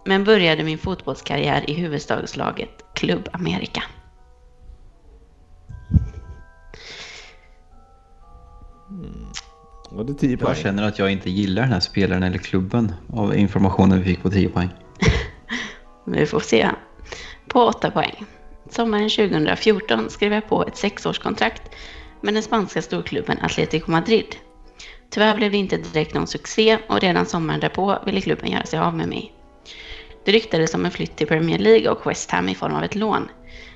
Men började min fotbollskarriär i huvudstadslaget Club America. Var det 10 Jag poäng? känner att jag inte gillar den här spelaren eller klubben av informationen vi fick på 10 poäng. Vi får se. På 8 poäng. Sommaren 2014 skrev jag på ett sexårskontrakt med den spanska storklubben Atlético Madrid. Tyvärr blev det inte direkt någon succé och redan sommaren därpå ville klubben göra sig av med mig. Det ryktades om en flytt till Premier League och West Ham i form av ett lån.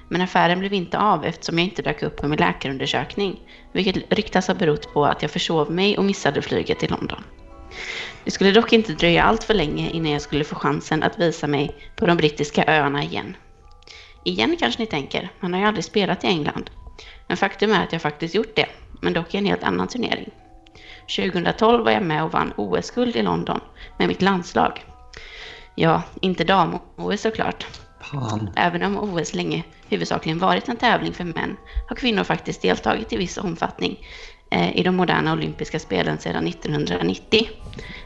Men affären blev inte av eftersom jag inte dök upp på min läkarundersökning, vilket ryktas ha berott på att jag försov mig och missade flyget till London. Det skulle dock inte dröja allt för länge innan jag skulle få chansen att visa mig på de brittiska öarna igen. Igen kanske ni tänker, man har ju aldrig spelat i England. Men faktum är att jag faktiskt gjort det, men dock i en helt annan turnering. 2012 var jag med och vann OS-guld i London med mitt landslag. Ja, inte dam-OS såklart. Fan. Även om OS länge huvudsakligen varit en tävling för män har kvinnor faktiskt deltagit i viss omfattning Eh, i de moderna olympiska spelen sedan 1990.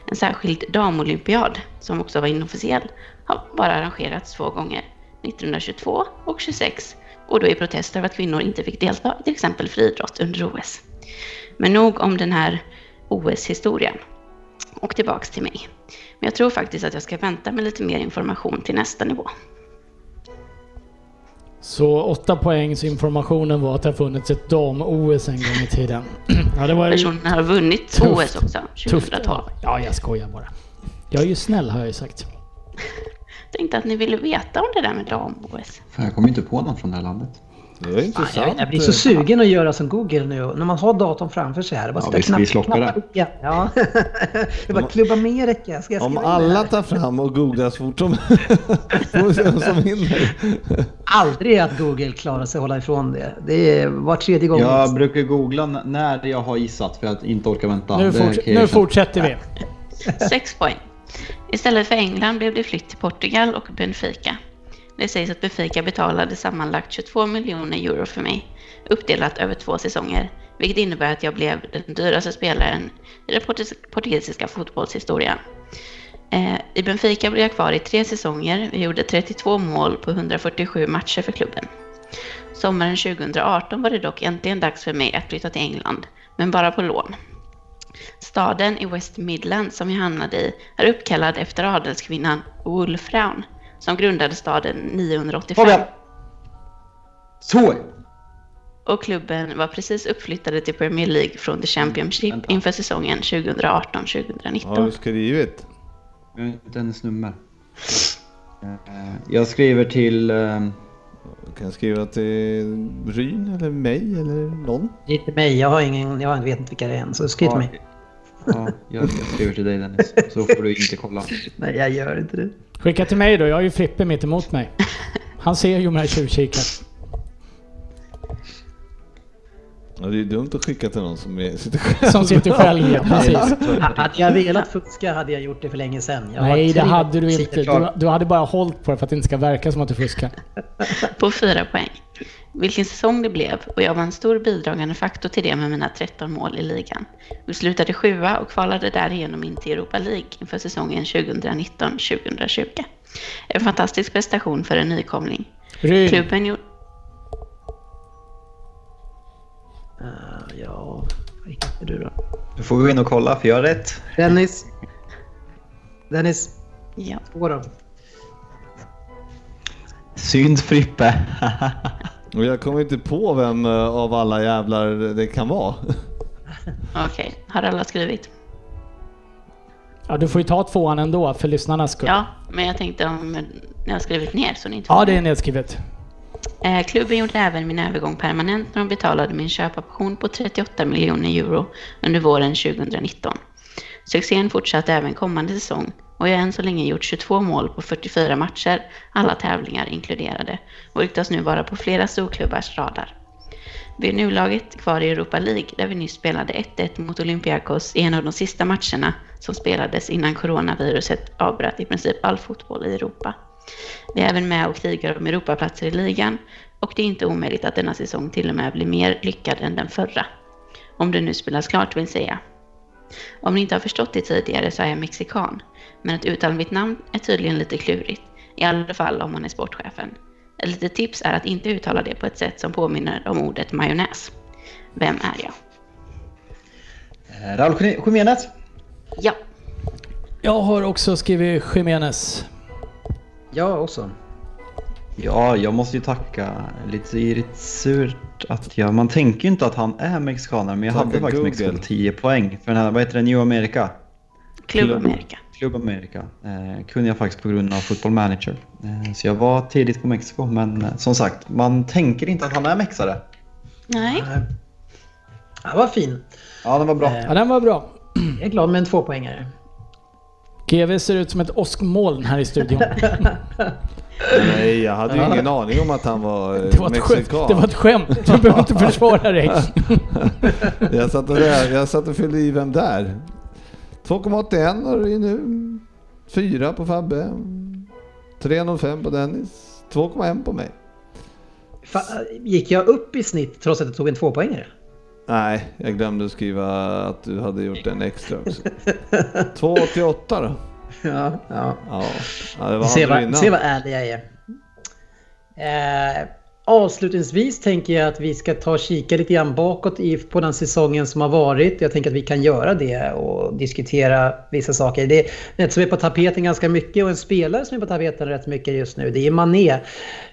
En särskild damolympiad, som också var inofficiell, har bara arrangerats två gånger, 1922 och 26, och då i protest över att kvinnor inte fick delta i till exempel friidrott under OS. Men nog om den här OS-historien. Och tillbaks till mig. Men jag tror faktiskt att jag ska vänta med lite mer information till nästa nivå. Så 8 poängs informationen var att det har funnits ett dam-OS en gång i tiden. ja, det var Personen har vunnit Tufft. OS också, tufft. 2012. Ja, jag skojar bara. Jag är ju snäll har jag ju sagt. Tänkte att ni ville veta om det där med dam-OS. Jag kommer inte på någon från det här landet. Det är intressant. Jag blir så sugen att göra som Google nu. När man har datorn framför sig här. det Bara Ja, visst, knapp- vi slockar det. Ja. ja. det bara klubba Amerika. Ska jag Om alla tar fram och googlar så fort som som vinner. Aldrig att Google klarar sig att hålla ifrån det. Det är var tredje gång. Jag brukar googla när jag har gissat för att inte orka vänta. Nu, forts- jag nu fortsätter vi. Sex poäng. Istället för England blev det flytt till Portugal och Benfica. Det sägs att Benfica betalade sammanlagt 22 miljoner euro för mig, uppdelat över två säsonger, vilket innebär att jag blev den dyraste spelaren i den portugisiska fotbollshistorien. Eh, I Benfica blev jag kvar i tre säsonger och gjorde 32 mål på 147 matcher för klubben. Sommaren 2018 var det dock äntligen dags för mig att flytta till England, men bara på lån. Staden i West Midland, som jag hamnade i är uppkallad efter adelskvinnan Wolfram som grundade staden 985. Fabian! Så! Och klubben var precis uppflyttade till Premier League från The Championship vänta. inför säsongen 2018-2019. Har du skrivit? Dennis nummer. Eh, Jag skriver till... eh, Kan jag skriva till Ryn eller mig eller någon? Det är inte mig. Jag, har ingen, jag vet inte vilka det är än. Så skriv till ja, mig. Ja, jag, jag skriver till dig Dennis. Så får du inte kolla. Nej, jag gör inte det. Skicka till mig då, jag har ju Frippe mitt emot mig. Han ser ju med tjuvkikaren. Ja, det är dumt att skicka till någon som är, sitter själv. Som sitter själv, ja, precis. Hade jag velat fuska hade jag gjort det för länge sedan. Jag Nej, det hade du inte. Du, du hade bara hållit på det för att det inte ska verka som att du fuskar. På fyra poäng. Vilken säsong det blev och jag var en stor bidragande faktor till det med mina 13 mål i ligan. Vi slutade sjua och kvalade därigenom in till Europa League inför säsongen 2019-2020. En fantastisk prestation för en nykomling. Ryn, Klubben gjorde... Eh, ja, vad heter du då? Du får gå in och kolla för jag har rätt. Dennis. Dennis. Ja. Två då. Synd Frippe. Och jag kommer inte på vem eh, av alla jävlar det kan vara. Okej, har alla skrivit? ja, du får ju ta tvåan ändå för lyssnarnas skull. Ja, men jag tänkte om ni har skrivit ner så ni inte Ja, det är nedskrivet. Eh, Klubben gjorde även min övergång permanent när de betalade min köpoption på 38 miljoner euro under våren 2019. Succén fortsatte även kommande säsong och jag har än så länge gjort 22 mål på 44 matcher, alla tävlingar inkluderade, och ryktas nu vara på flera storklubbars radar. Vi är nuläget kvar i Europa League där vi nyss spelade 1-1 mot Olympiakos i en av de sista matcherna som spelades innan coronaviruset avbröt i princip all fotboll i Europa. Vi är även med och krigar om Europaplatser i ligan och det är inte omöjligt att denna säsong till och med blir mer lyckad än den förra. Om det nu spelas klart vill säga. Om ni inte har förstått det tidigare så är jag mexikan, men att uttala mitt namn är tydligen lite klurigt, i alla fall om man är sportchefen. Ett litet tips är att inte uttala det på ett sätt som påminner om ordet majonnäs. Vem är jag? Eh, Raúl Jiménez. Ja. Jag har också skrivit Jiménez. Jag också. Ja, jag måste ju tacka. Lite, surt att jag... Man tänker ju inte att han är mexikanare, men jag Tacka hade faktiskt Google. Mexiko 10 poäng. För den här, vad heter det, New America? Club America. Club America. Eh, kunde jag faktiskt på grund av Football Manager. Eh, så jag var tidigt på Mexiko, men eh, som sagt, man tänker inte att han är mexare. Nej. Han var fin. Ja, den var bra. Eh, Ja, den var bra. Jag är glad med en tvåpoängare. GV ser ut som ett åskmoln här i studion. Nej, jag hade ju ingen aning om att han var eh, Det var, ett skämt. mexikan. det var ett skämt. Du behöver inte försvara dig. jag, satt och, där, jag satt och fyllde i vem där. 2,81 har du nu. 4 på Fabbe. 3,05 på Dennis. 2,1 på mig. Gick jag upp i snitt trots att jag tog en tvåpoängare? Nej, jag glömde skriva att du hade gjort en extra också. 2,88 då. Ja, ja. Ja, ja det var Se vad, se vad ärlig jag är. Eh, avslutningsvis tänker jag att vi ska ta och kika lite grann bakåt på den säsongen som har varit. Jag tänker att vi kan göra det och diskutera vissa saker. Det är ett som är på tapeten ganska mycket och en spelare som är på tapeten rätt mycket just nu. Det är Mané.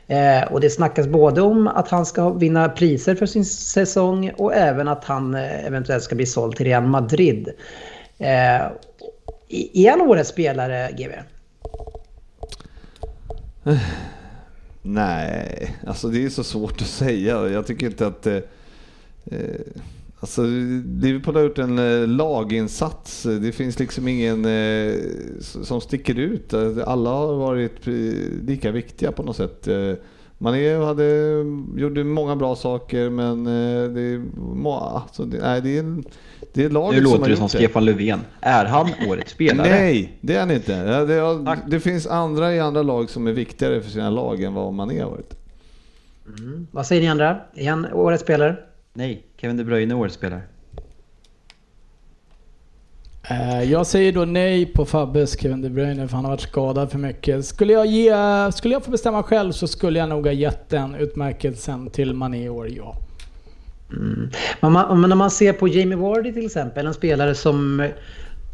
Eh, och det snackas både om att han ska vinna priser för sin säsong och även att han eh, eventuellt ska bli såld till Real Madrid. Eh, är han årets spelare, GV? Nej, alltså det är så svårt att säga. Jag tycker inte att... Eh, eh alltså Liverpool har gjort en eh, laginsats. Det finns liksom ingen eh, som sticker ut. Alla har varit eh, lika viktiga på något sätt. Eh, Mané hade, gjorde många bra saker men eh, det är, må- alltså, det, nej, det är, det är laget Nu som låter har det som. Stefan Löfven. Är han årets spelare? Nej, det är han inte. Det, det finns andra i andra lag som är viktigare för sina lag än vad Mané har varit. Vad säger ni andra? Är han årets spelare? Nej, Kevin De Bruyne är årets spelare. Eh, jag säger då nej på Fabbes Kevin De Bruyne för han har varit skadad för mycket. Skulle jag, ge, skulle jag få bestämma själv så skulle jag nog ha gett den utmärkelsen till Mané i år, ja. Mm. Men, man, men när man ser på Jamie Vardy till exempel, en spelare som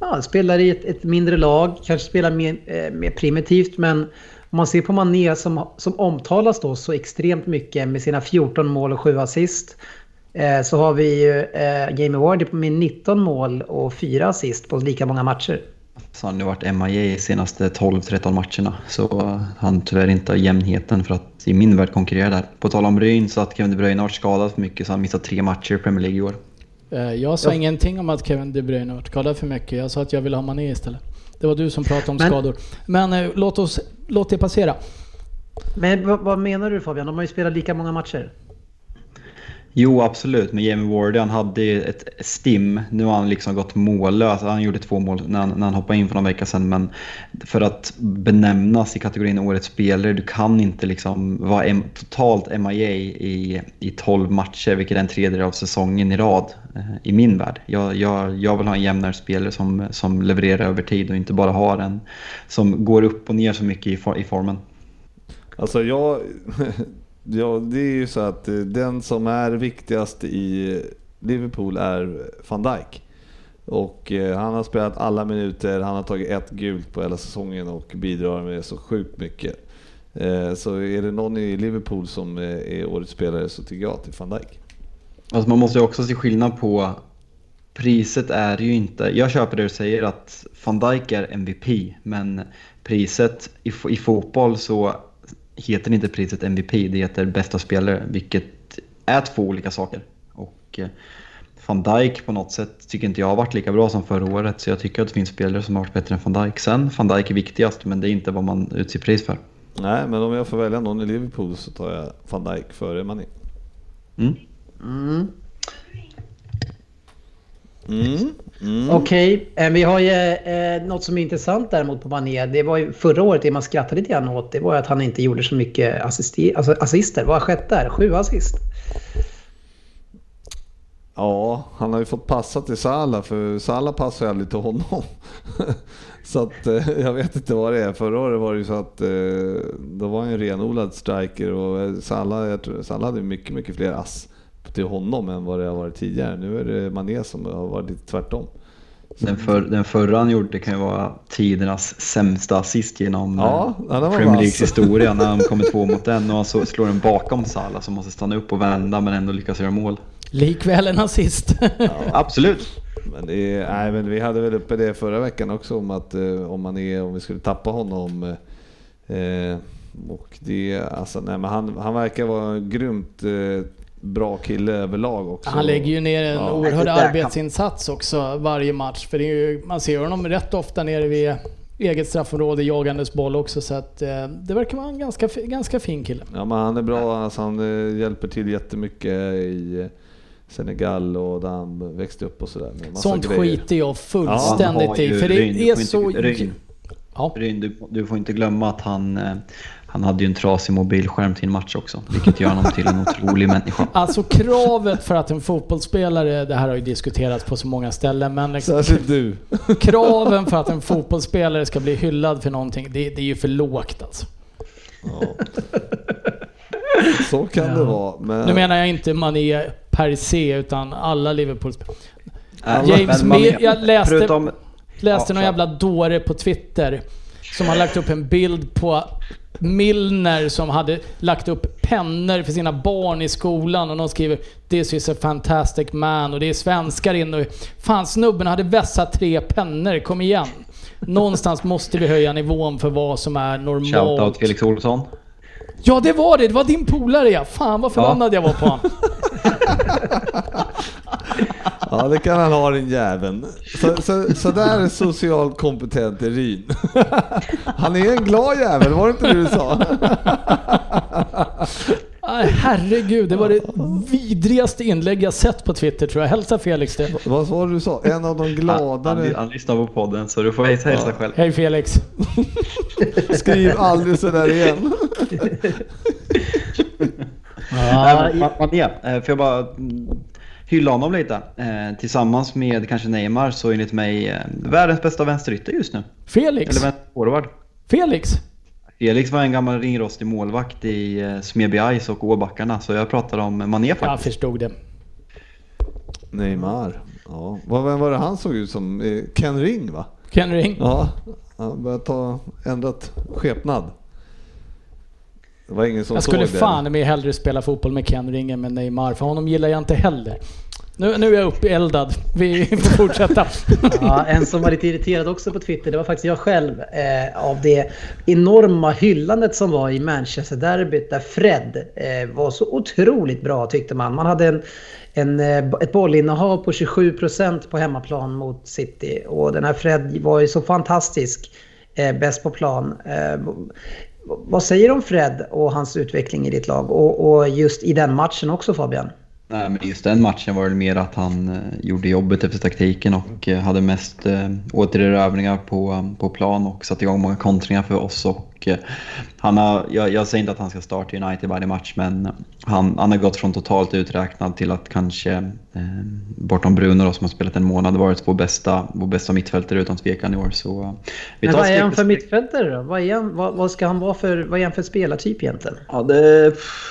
ja, spelar i ett, ett mindre lag, kanske spelar mer, eh, mer primitivt, men om man ser på Mané som, som omtalas då så extremt mycket med sina 14 mål och 7 assist. Eh, så har vi ju eh, Jamie Vardy med 19 mål och 4 assist på lika många matcher. Så han har nu varit MIA i senaste 12-13 matcherna. Så han tyvärr inte har jämnheten för att i min värld konkurrera där. På tal om Bruyne så att Kevin De Bruyne har varit skadad för mycket så han missat tre matcher i Premier League i år. Eh, Jag sa ingenting om att Kevin De Bruyne har varit skadad för mycket. Jag sa att jag ville ha Mané istället. Det var du som pratade om Men- skador. Men eh, låt, oss, låt det passera. Men vad, vad menar du Fabian? De har ju spelat lika många matcher. Jo, absolut. Men Jamie Ward, han hade ju ett stim. Nu har han liksom gått mållös. Han gjorde två mål när han, när han hoppade in för någon vecka sedan. Men för att benämnas i kategorin Årets spelare, du kan inte liksom vara em- totalt MIA i, i 12 matcher, vilket är en tredjedel av säsongen i rad eh, i min värld. Jag, jag, jag vill ha en jämnare spelare som, som levererar över tid och inte bara har en som går upp och ner så mycket i, for, i formen. Alltså jag, ja, det är ju så att eh, den som är viktigast i Liverpool är van Dijk. Och eh, han har spelat alla minuter, han har tagit ett gult på hela säsongen och bidrar med så sjukt mycket. Eh, så är det någon i Liverpool som är årets spelare så tycker jag att det är van Dijk. Alltså man måste ju också se skillnad på priset är ju inte, jag köper det du säger att van Dijk är MVP men priset i, i fotboll så heter inte priset MVP, det heter bästa spelare vilket är två olika saker. Och eh, van Dijk på något sätt tycker inte jag har varit lika bra som förra året så jag tycker att det finns spelare som har varit bättre än van Dijk. Sen van Dijk är viktigast men det är inte vad man utser pris för. Nej, men om jag får välja någon i Liverpool så tar jag van Dijk före Mané. Mm. Mm. Mm. Okej, eh, vi har ju eh, något som är intressant däremot på Mané. Det var ju förra året, det man skrattade lite grann åt, det var ju att han inte gjorde så mycket assisti- alltså assister. Vad har skett där? Sju assist? Ja, han har ju fått passa till Salah för Salah passar ju aldrig till honom. så att eh, jag vet inte vad det är. Förra året var det ju så att eh, då var han en renodlad striker och Salah, jag tror, Salah hade mycket, mycket fler ass till honom än vad det har varit tidigare. Nu är det Mané som har varit lite tvärtom. Den, för, den förra han gjorde kan ju vara tidernas sämsta assist genom Ja, eh, ja, Premier vass. Leagues historia när han kommer två mot en och så slår den bakom Salah som måste stanna upp och vända men ändå lyckas göra mål. Likväl en assist. Absolut. Men, det nej, men vi hade väl uppe det förra veckan också om att eh, om man är, om vi skulle tappa honom. Eh, och det, alltså, nej, men han, han verkar vara grymt eh, bra kille överlag också. Han lägger ju ner en Ja. oerhörd arbetsinsats också varje match. För det är ju, man ser honom rätt ofta nere vid eget straffområde jagandes boll också. Så att, eh, det verkar vara en ganska, ganska fin kille. Ja men han är bra, alltså, han eh, hjälper till jättemycket i eh, Senegal och där han växte upp och sådär. Sånt grejer. skiter jag fullständigt ju i. För det Ryn, du är får så... inte- Ryn. Ja. Ryn, du, du får inte glömma att han, han hade ju en trasig mobilskärm till en match också. Vilket gör honom till en otrolig människa. Alltså kravet för att en fotbollsspelare, det här har ju diskuterats på så många ställen, men liksom, Särskilt du. kraven för att en fotbollsspelare ska bli hyllad för någonting, det, det är ju för lågt alltså. Ja. Så kan det vara. Men, Nu menar jag inte Mané per se, utan alla Liverpool-spelare. James men man- Mil- jag läste- Förutom, Läste Ja, någon jävla dåre på Twitter som har lagt upp en bild på Milner som hade lagt upp pennor för sina barn i skolan och de skriver “This is a fantastic man” och det är svenskar inne och Fan snubben hade vässat tre pennor, kom igen! Någonstans måste vi höja nivån för vad som är shoutout normalt. Felix Olsson. Ja det var det, det var din polare ja! Fan vad förbannad jag var på honom. Ja det kan han ha den jäveln. Så, så, så där är socialt kompetent i Ryn. Han är en glad jävel, var det inte det du sa? Herregud, det var det vidrigaste inlägg jag sett på Twitter tror jag. Hälsa Felix det. Vad var det du sa? En av de Han, gladare... han lyssnar på podden så du får hälsa hälsa själv. Hej Felix. Skriv aldrig sådär igen. Nej, men Ma- Mané, eh, får jag bara hylla honom lite. Eh, Tillsammans med kanske Neymar så enligt mig eh, världens bästa vänsterytter just nu. Felix. Eller vänsterforward. Felix. Felix var en gammal ringrostig målvakt i eh, Smedby Ice och Åbackarna så jag pratade om Mané Jag faktiskt. förstod det. Neymar. Ja. Vad, vem var det han såg ut som? Eh, Ken Ring va? Ken Ring. Ja, han börjar ta ändrat skepnad. Det var ingen som Jag skulle fan med hellre spela fotboll med Ken Ring än med Neymar, för honom gillar jag inte heller. Nu, nu är jag uppeldad. Vi får fortsätta. Ja, en som var lite irriterad också på Twitter, det var faktiskt jag själv. Eh, av det enorma hyllandet som var i Manchester-derbyt där Fred eh, var så otroligt bra tyckte man. Man hade en, en, eh, ett bollinnehav på 27% på hemmaplan mot City. Och den här Fred var ju så fantastisk. Eh, bäst på plan. Eh, vad säger du om Fred och hans utveckling i ditt lag? Och, och just i den matchen också Fabian? Nej, men just den matchen var det mer att han eh, gjorde jobbet efter taktiken och eh, hade mest eh, återerövringar på, på plan och satte igång många kontringar för oss. Och, eh, han har, jag, jag säger inte att han ska starta United varje match men han, han har gått från totalt uträknad till att kanske, eh, bortom Bruno då, som har spelat en månad, varit vår bästa, vår bästa mittfältare utan tvekan i år. Så, eh, vi Men vad är han för mittfältare då? Vad, är han, vad, vad ska han vara för, vad är han för spelartyp egentligen? Ja, det är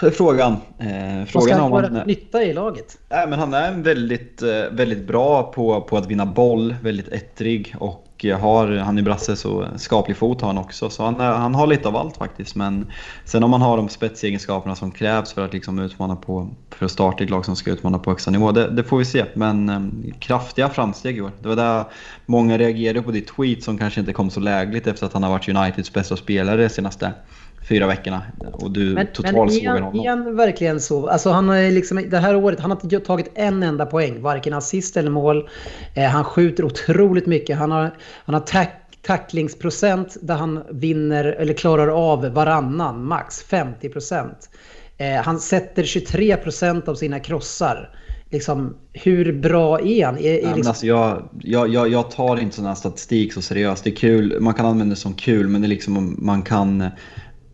frågan. Eh, Vad ska frågan han vara för nytta i laget? Nej, men han är väldigt, eh, väldigt bra på, på att vinna boll, väldigt ettrig och Eh, har, han är brasse så skaplig fot har han också. Så han, eh, han har lite av allt faktiskt. Men sen om man har de spetsegenskaperna som krävs för att liksom utmana på, för att starta ett lag som ska utmana på högsta nivå, det, det får vi se. Men um, kraftiga framsteg i år. Det var där många reagerade på ditt tweet som kanske inte kom så lägligt efter att han har varit Uniteds bästa spelare de senaste fyra veckorna. Och du Men, men totalsågar honom. är han verkligen så? Alltså han har liksom, det här året, han har inte tagit en enda poäng. Varken assist eller mål. Eh, han skjuter otroligt mycket. Han har, han har tack, tacklingsprocent där han vinner eller klarar av varannan, max 50%. Eh, han sätter 23% av sina krossar. Liksom, hur bra är han? Är, är Ja, men liksom, alltså jag, jag, jag, tar inte sån här statistik så seriöst. Det är kul, man kan använda det som kul men det är liksom om man kan...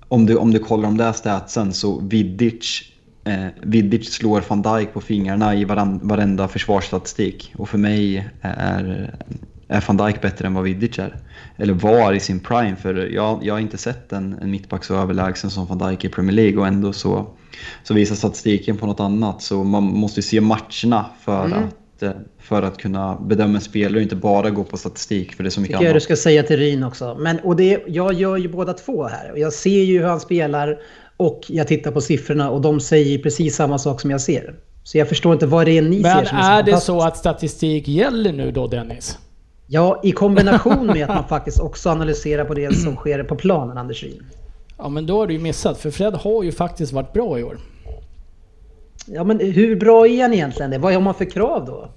Om du, om du kollar de där statsen så Vidic, eh, Vidic slår van Dijk på fingrarna i varenda försvarsstatistik. Och för mig är är van Dijk bättre än vad Vidic är? Eller var i sin prime? För jag, jag har inte sett en, en mittback så överlägsen som van Dijk i Premier League och ändå så, så visar statistiken på något annat. Så man måste ju se matcherna för, Mm. att, eh, för att kunna bedöma en spelare och inte bara gå på statistik för det är så mycket tycker jag du annat. ska säga till Ryn också. Men, och det, jag gör ju båda två här. Och Jag ser ju hur han spelar och jag tittar på siffrorna och de säger precis samma sak som jag ser. Så jag förstår inte vad det är ni Men ser som är, är det så att statistik gäller nu då Dennis? Ja, i kombination med att man faktiskt också analyserar på det som sker på planen, Anders Ryn. Ja men då har du ju missat, för Fred har ju faktiskt varit bra i år. Ja, men hur bra är han egentligen? Vad har man för krav då?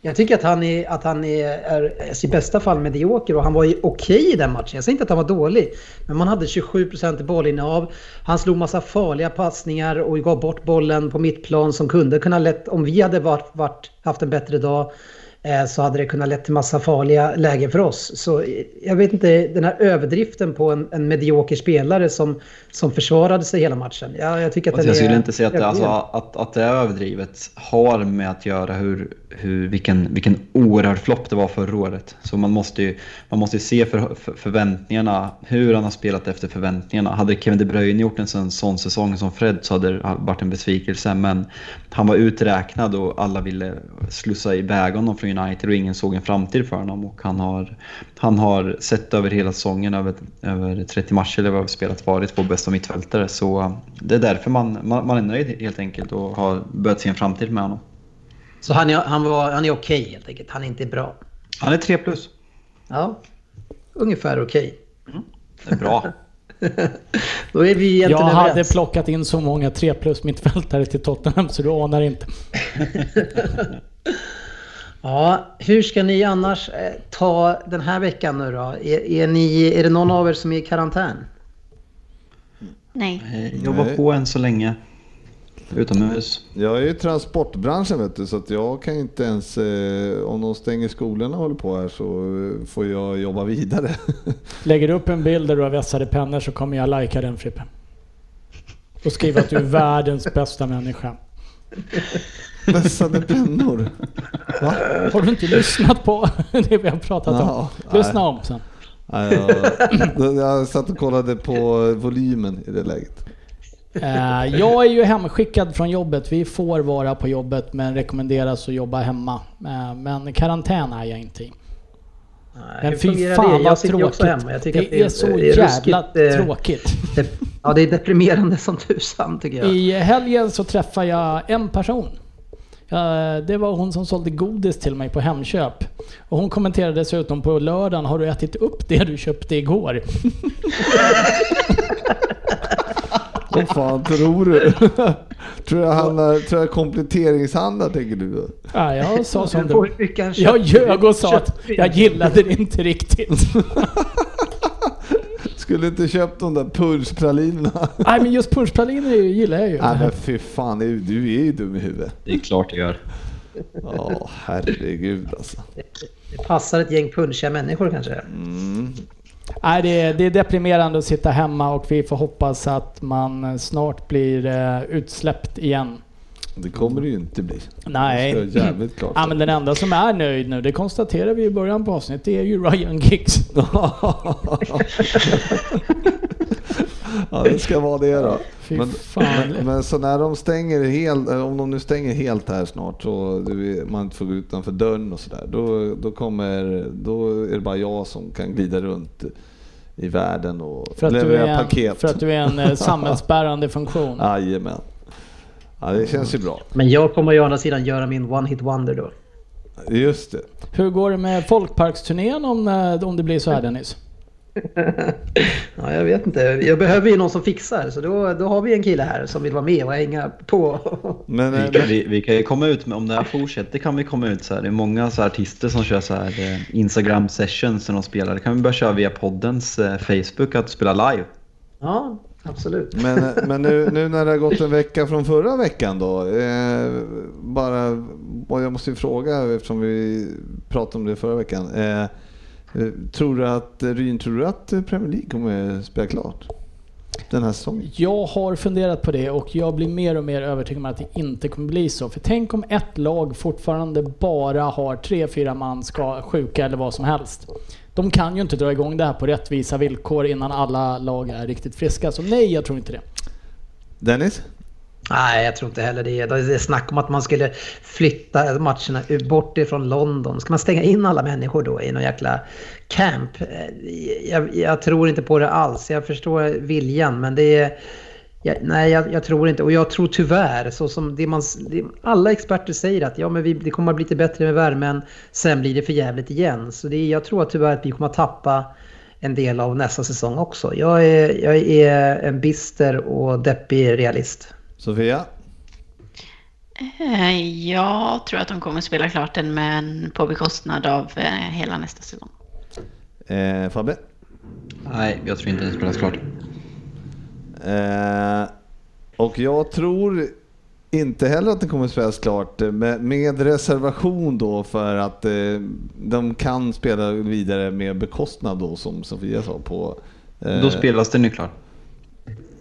Jag tycker att han är, att han är, är, i bästa fall medioker och han var ju okej i den matchen. Jag säger inte att han var dålig. Men man hade 27% i bollinnehav. Han slog massa farliga passningar och gav bort bollen på mittplan som kunde kunna lätt, om vi hade varit, varit, haft en bättre dag, så hade det kunnat lett till massa farliga lägen för oss. Så eh, jag vet inte, den här överdriften på en, en medioker spelare som, som försvarade sig hela matchen. Ja, jag tycker att jag skulle är inte säga att det, alltså, att, att det är överdrivet har med att göra hur, hur, vilken, vilken oerhörd flopp det var förra året. Så man måste ju, man måste ju se för, för, förväntningarna, hur han har spelat efter förväntningarna. Hade Kevin De Bruyne gjort en sån, sån säsong som Fred så hade det varit en besvikelse. Men han var uträknad och alla ville slussa iväg honom från United och ingen såg en framtid för honom. Och han har, han har sett över hela säsongen, över, över 30 matcher eller vad vi spelat, varit vår bästa mittfältare. Så uh, det är därför man, man, man är nöjd helt enkelt och har börjat se en framtid med honom. Så han är, han var, han är okej helt enkelt. Han är inte bra. Han är 3 plus. Ja, ungefär okej. Det är bra. Då är vi Jag egentligen hade överens. plockat in så många 3 plus mittfältare till Tottenham så du anar inte. Ja, hur ska ni annars eh, ta den här veckan nu då? Är, är, ni, är det någon av er som är i karantän? Nej. Eh, Jobbar Nej. på än så länge. Utomhus. Jag är i transportbranschen vet du, så att jag kan inte ens, eh, om de stänger skolorna och håller på här så eh, får jag jobba vidare. Lägger du upp en bild där du har vässade pennor så kommer jag lajka den Frippe. Och skriva att du är världens bästa människa. Vässade pennor. Va? Har du inte lyssnat på det vi har pratat om? Ja, Lyssna om sen. Nej, jag, jag satt och kollade på volymen i det läget. Eh, Jag är ju hemskickad från jobbet. Vi får vara på jobbet men rekommenderas att jobba hemma. Eh, Men karantän är jag inte i. Nej, Men fy fan det? Jag vad tråkigt. hemma. Jag tycker att Det är så jävla ruskigt, eh, tråkigt. det- Ja, det är deprimerande som tusan tycker jag. I helgen så träffade jag en person. Eh, Det var hon som sålde godis till mig på Hemköp. Och hon kommenterade dessutom på lördagen, har du ätit upp det du köpte igår? Vad fan tror du? tror jag handlar, tror jag kompletteringshandlar tänker du? då? Ja, jag sa som Du Jag ljög och sa att jag gillade det inte riktigt. Skulle inte köpt de där punschpralinerna? Nej men just punschpraliner gillar jag ju. Nej men fy fan, du du är ju dum i huvudet. Det är klart det gör. Ja, herregud alltså. Det passar ett gäng punchiga människor kanske. Nej, det, är, det är deprimerande att sitta hemma och vi får hoppas att man snart blir eh, utsläppt igen. Det kommer det ju inte bli. Nej. Det jävligt klart Ja, men den enda som är nöjd nu, det konstaterar vi i början på avsnittet, det är ju Ryan Giggs. Ja, det ska vara det då. Men, men, men så när de stänger helt, om de nu stänger helt här snart så man inte får gå utanför dörren och sådär. Då, då kommer, då är det bara jag som kan glida runt i världen och För leverera en, paket. för att du är en eh, samhällsbärande funktion. Jajamän. Ja, det känns ju bra. Men jag kommer ju å andra sidan göra min one hit wonder då. Just det. Hur går det med folkparksturnén om, eh, om det blir så här Dennis? Ja, jag vet inte. Jag behöver ju någon som fixar. Så då, då har vi en kille här som vill vara med och hänga på. Men, eh, Vi, vi, vi kan ju komma ut med, om det här fortsätter kan vi komma ut så här. Det är många så här artister som kör så här eh, Instagram sessions när de spelar. Det kan vi börja köra via poddens Facebook att spela live. Ja, absolut. Men, men nu, nu när det har gått en vecka från förra veckan då. Eh, bara, och jag måste ju fråga eftersom vi pratade om det förra veckan. Eh, eh, tror du att, Ryn, tror du att Premier League kommer spela klart? den här säsongen? Jag har funderat på det och jag blir mer och mer övertygad om att det inte kommer bli så. För tänk om ett lag fortfarande bara har tre, fyra man ska sjuka eller vad som helst. De kan ju inte dra igång det här på rättvisa villkor innan alla lag är riktigt friska. Så nej, jag tror inte det. Dennis? Nej, jag tror inte heller det. Det är snack om att man skulle flytta matcherna bort ifrån London. Ska man stänga in alla människor då i någon jäkla camp? Jag, jag tror inte på det alls. Jag förstår viljan, men det är... Jag, nej, jag, jag, tror inte. Och jag tror tyvärr, så som det man, det, alla experter säger att ja, men vi, det kommer att bli lite bättre med värmen, sen blir det för jävligt igen. Så det, jag tror att tyvärr att vi kommer att tappa en del av nästa säsong också. Jag är, jag är en bister och deppig realist. Sofia? Eh, Jag tror att de kommer spela klart den men på bekostnad av eh, hela nästa säsong. Eh, Fabbe? Nej, jag tror inte den spelas klart. Eh, och jag tror inte heller att det kommer spelas klart eh, med, med reservation då för att eh, de kan spela vidare med bekostnad då som Sofia sa på... eh, Då spelas den ju klart.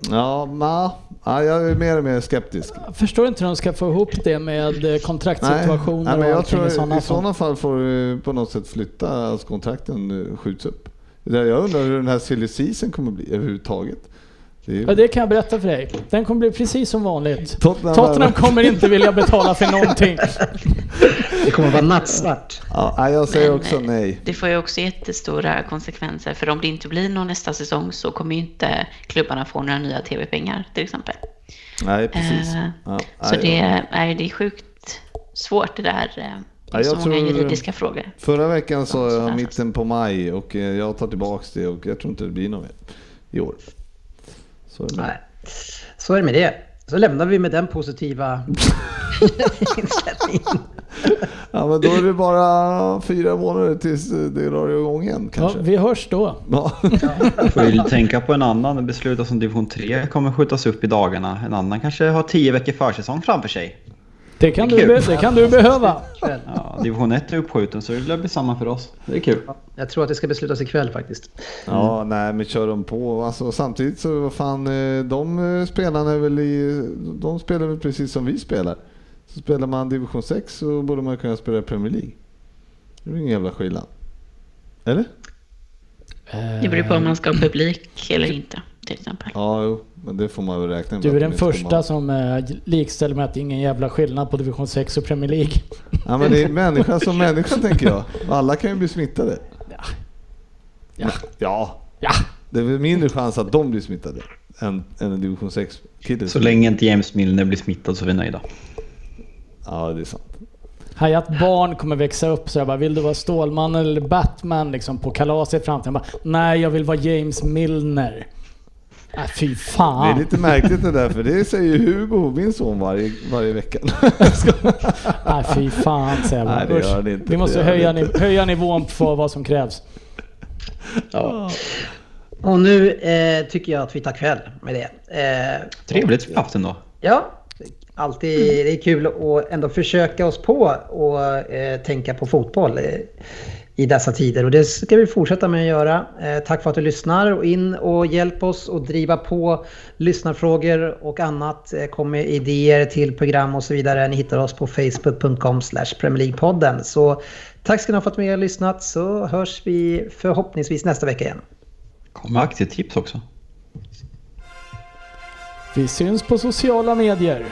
Ja, ma, ja, jag är mer och mer skeptisk. Jag förstår inte hur de ska få ihop det med eh, kontraktsituationer nej, men och jag allting tror i sådana i sådana fall får du på något sätt flytta, alltså kontrakten eh, skjuts upp. Jag undrar hur den här silly season kommer bli överhuvudtaget. Det är Ja, det kan jag berätta för dig. Den kommer bli precis som vanligt. Tottenham- Tottenham kommer inte vilja betala för någonting. Det kommer vara nattsvart. Ja, jag säger Men, också nej. Det får ju också jättestora konsekvenser för om det inte blir någon nästa säsong så kommer ju inte klubbarna få några nya tv-pengar till exempel. Nej, precis. Eh, Ja, Så nej, det är, det är sjukt svårt det där. eh, Det Ja, är så jag många juridiska frågor. Förra veckan sa Ja, jag mitten på maj och eh, jag tar tillbaks det och jag tror inte det blir något mer i år. Så är det med. Nej. Så är det med det. Så lämnar vi med den positiva inställningen. Ja, men då är det bara fyra månader tills det drar igång igen Ja, kanske. vi hörs då. Ja. Får ju tänka på en annan beslut som division 3 kommer skjutas upp i dagarna. En annan kanske har 10 veckor försäsong framför sig. Det kan, du, Kul. be- det kan du behöva. Ja, division 1 är uppskjuten så det blir samma för oss. Det är kul. Jag tror att det ska beslutas ikväll faktiskt. ja, nej men kör de på. Alltså, samtidigt så vad fan, eh, de eh, spelarna är väl i, de spelar väl precis som vi spelar. Så spelar man division 6 så borde man kunna spela Premier League. Det är ingen jävla skillnad. Eller? Det beror på om man ska ha publik eller inte till exempel. Ja, jo, men det får man väl räkna med. Du är den första ha. som eh, likställer med att det är ingen jävla skillnad på division 6 och Premier League. Ja, men det är människa som människa tänker jag. Alla kan ju bli smittade. Ja. Ja. Ja. Det är väl mindre chans att de blir smittade än, än en division 6-kille. Så länge inte James Milner blir smittad så är vi nöjda. Ja, det är sant. Att barn kommer växa upp så jag bara, vill du vara Stålman eller Batman liksom på kalaset i framtiden? Jag bara, Nej, jag vill vara James Milner. Äh, fy Det är fan. lite märkligt det där, för det säger Hugo, min son, varje, varje vecka. Nej, fy fan säger jag. Nej, det gör det inte. Vi måste höja, det inte. niv- höja nivån på vad som krävs. Ja. Och nu eh, tycker jag att vi tar kväll med det. Eh, Trevligt vi haft ändå. Ja, alltid det är kul att ändå försöka oss på och eh, tänka på fotboll eh, i dessa tider. Och det ska vi fortsätta med att göra. Eh, tack för att du lyssnar och in och hjälp oss och driva på lyssnarfrågor och annat. Eh, kom med idéer till program och så vidare. Ni hittar oss på facebook.com Premier League-podden. Så tack ska ni ha för att ni har lyssnat så hörs vi förhoppningsvis nästa vecka igen. Kommer aktietips också. Vi syns på sociala medier.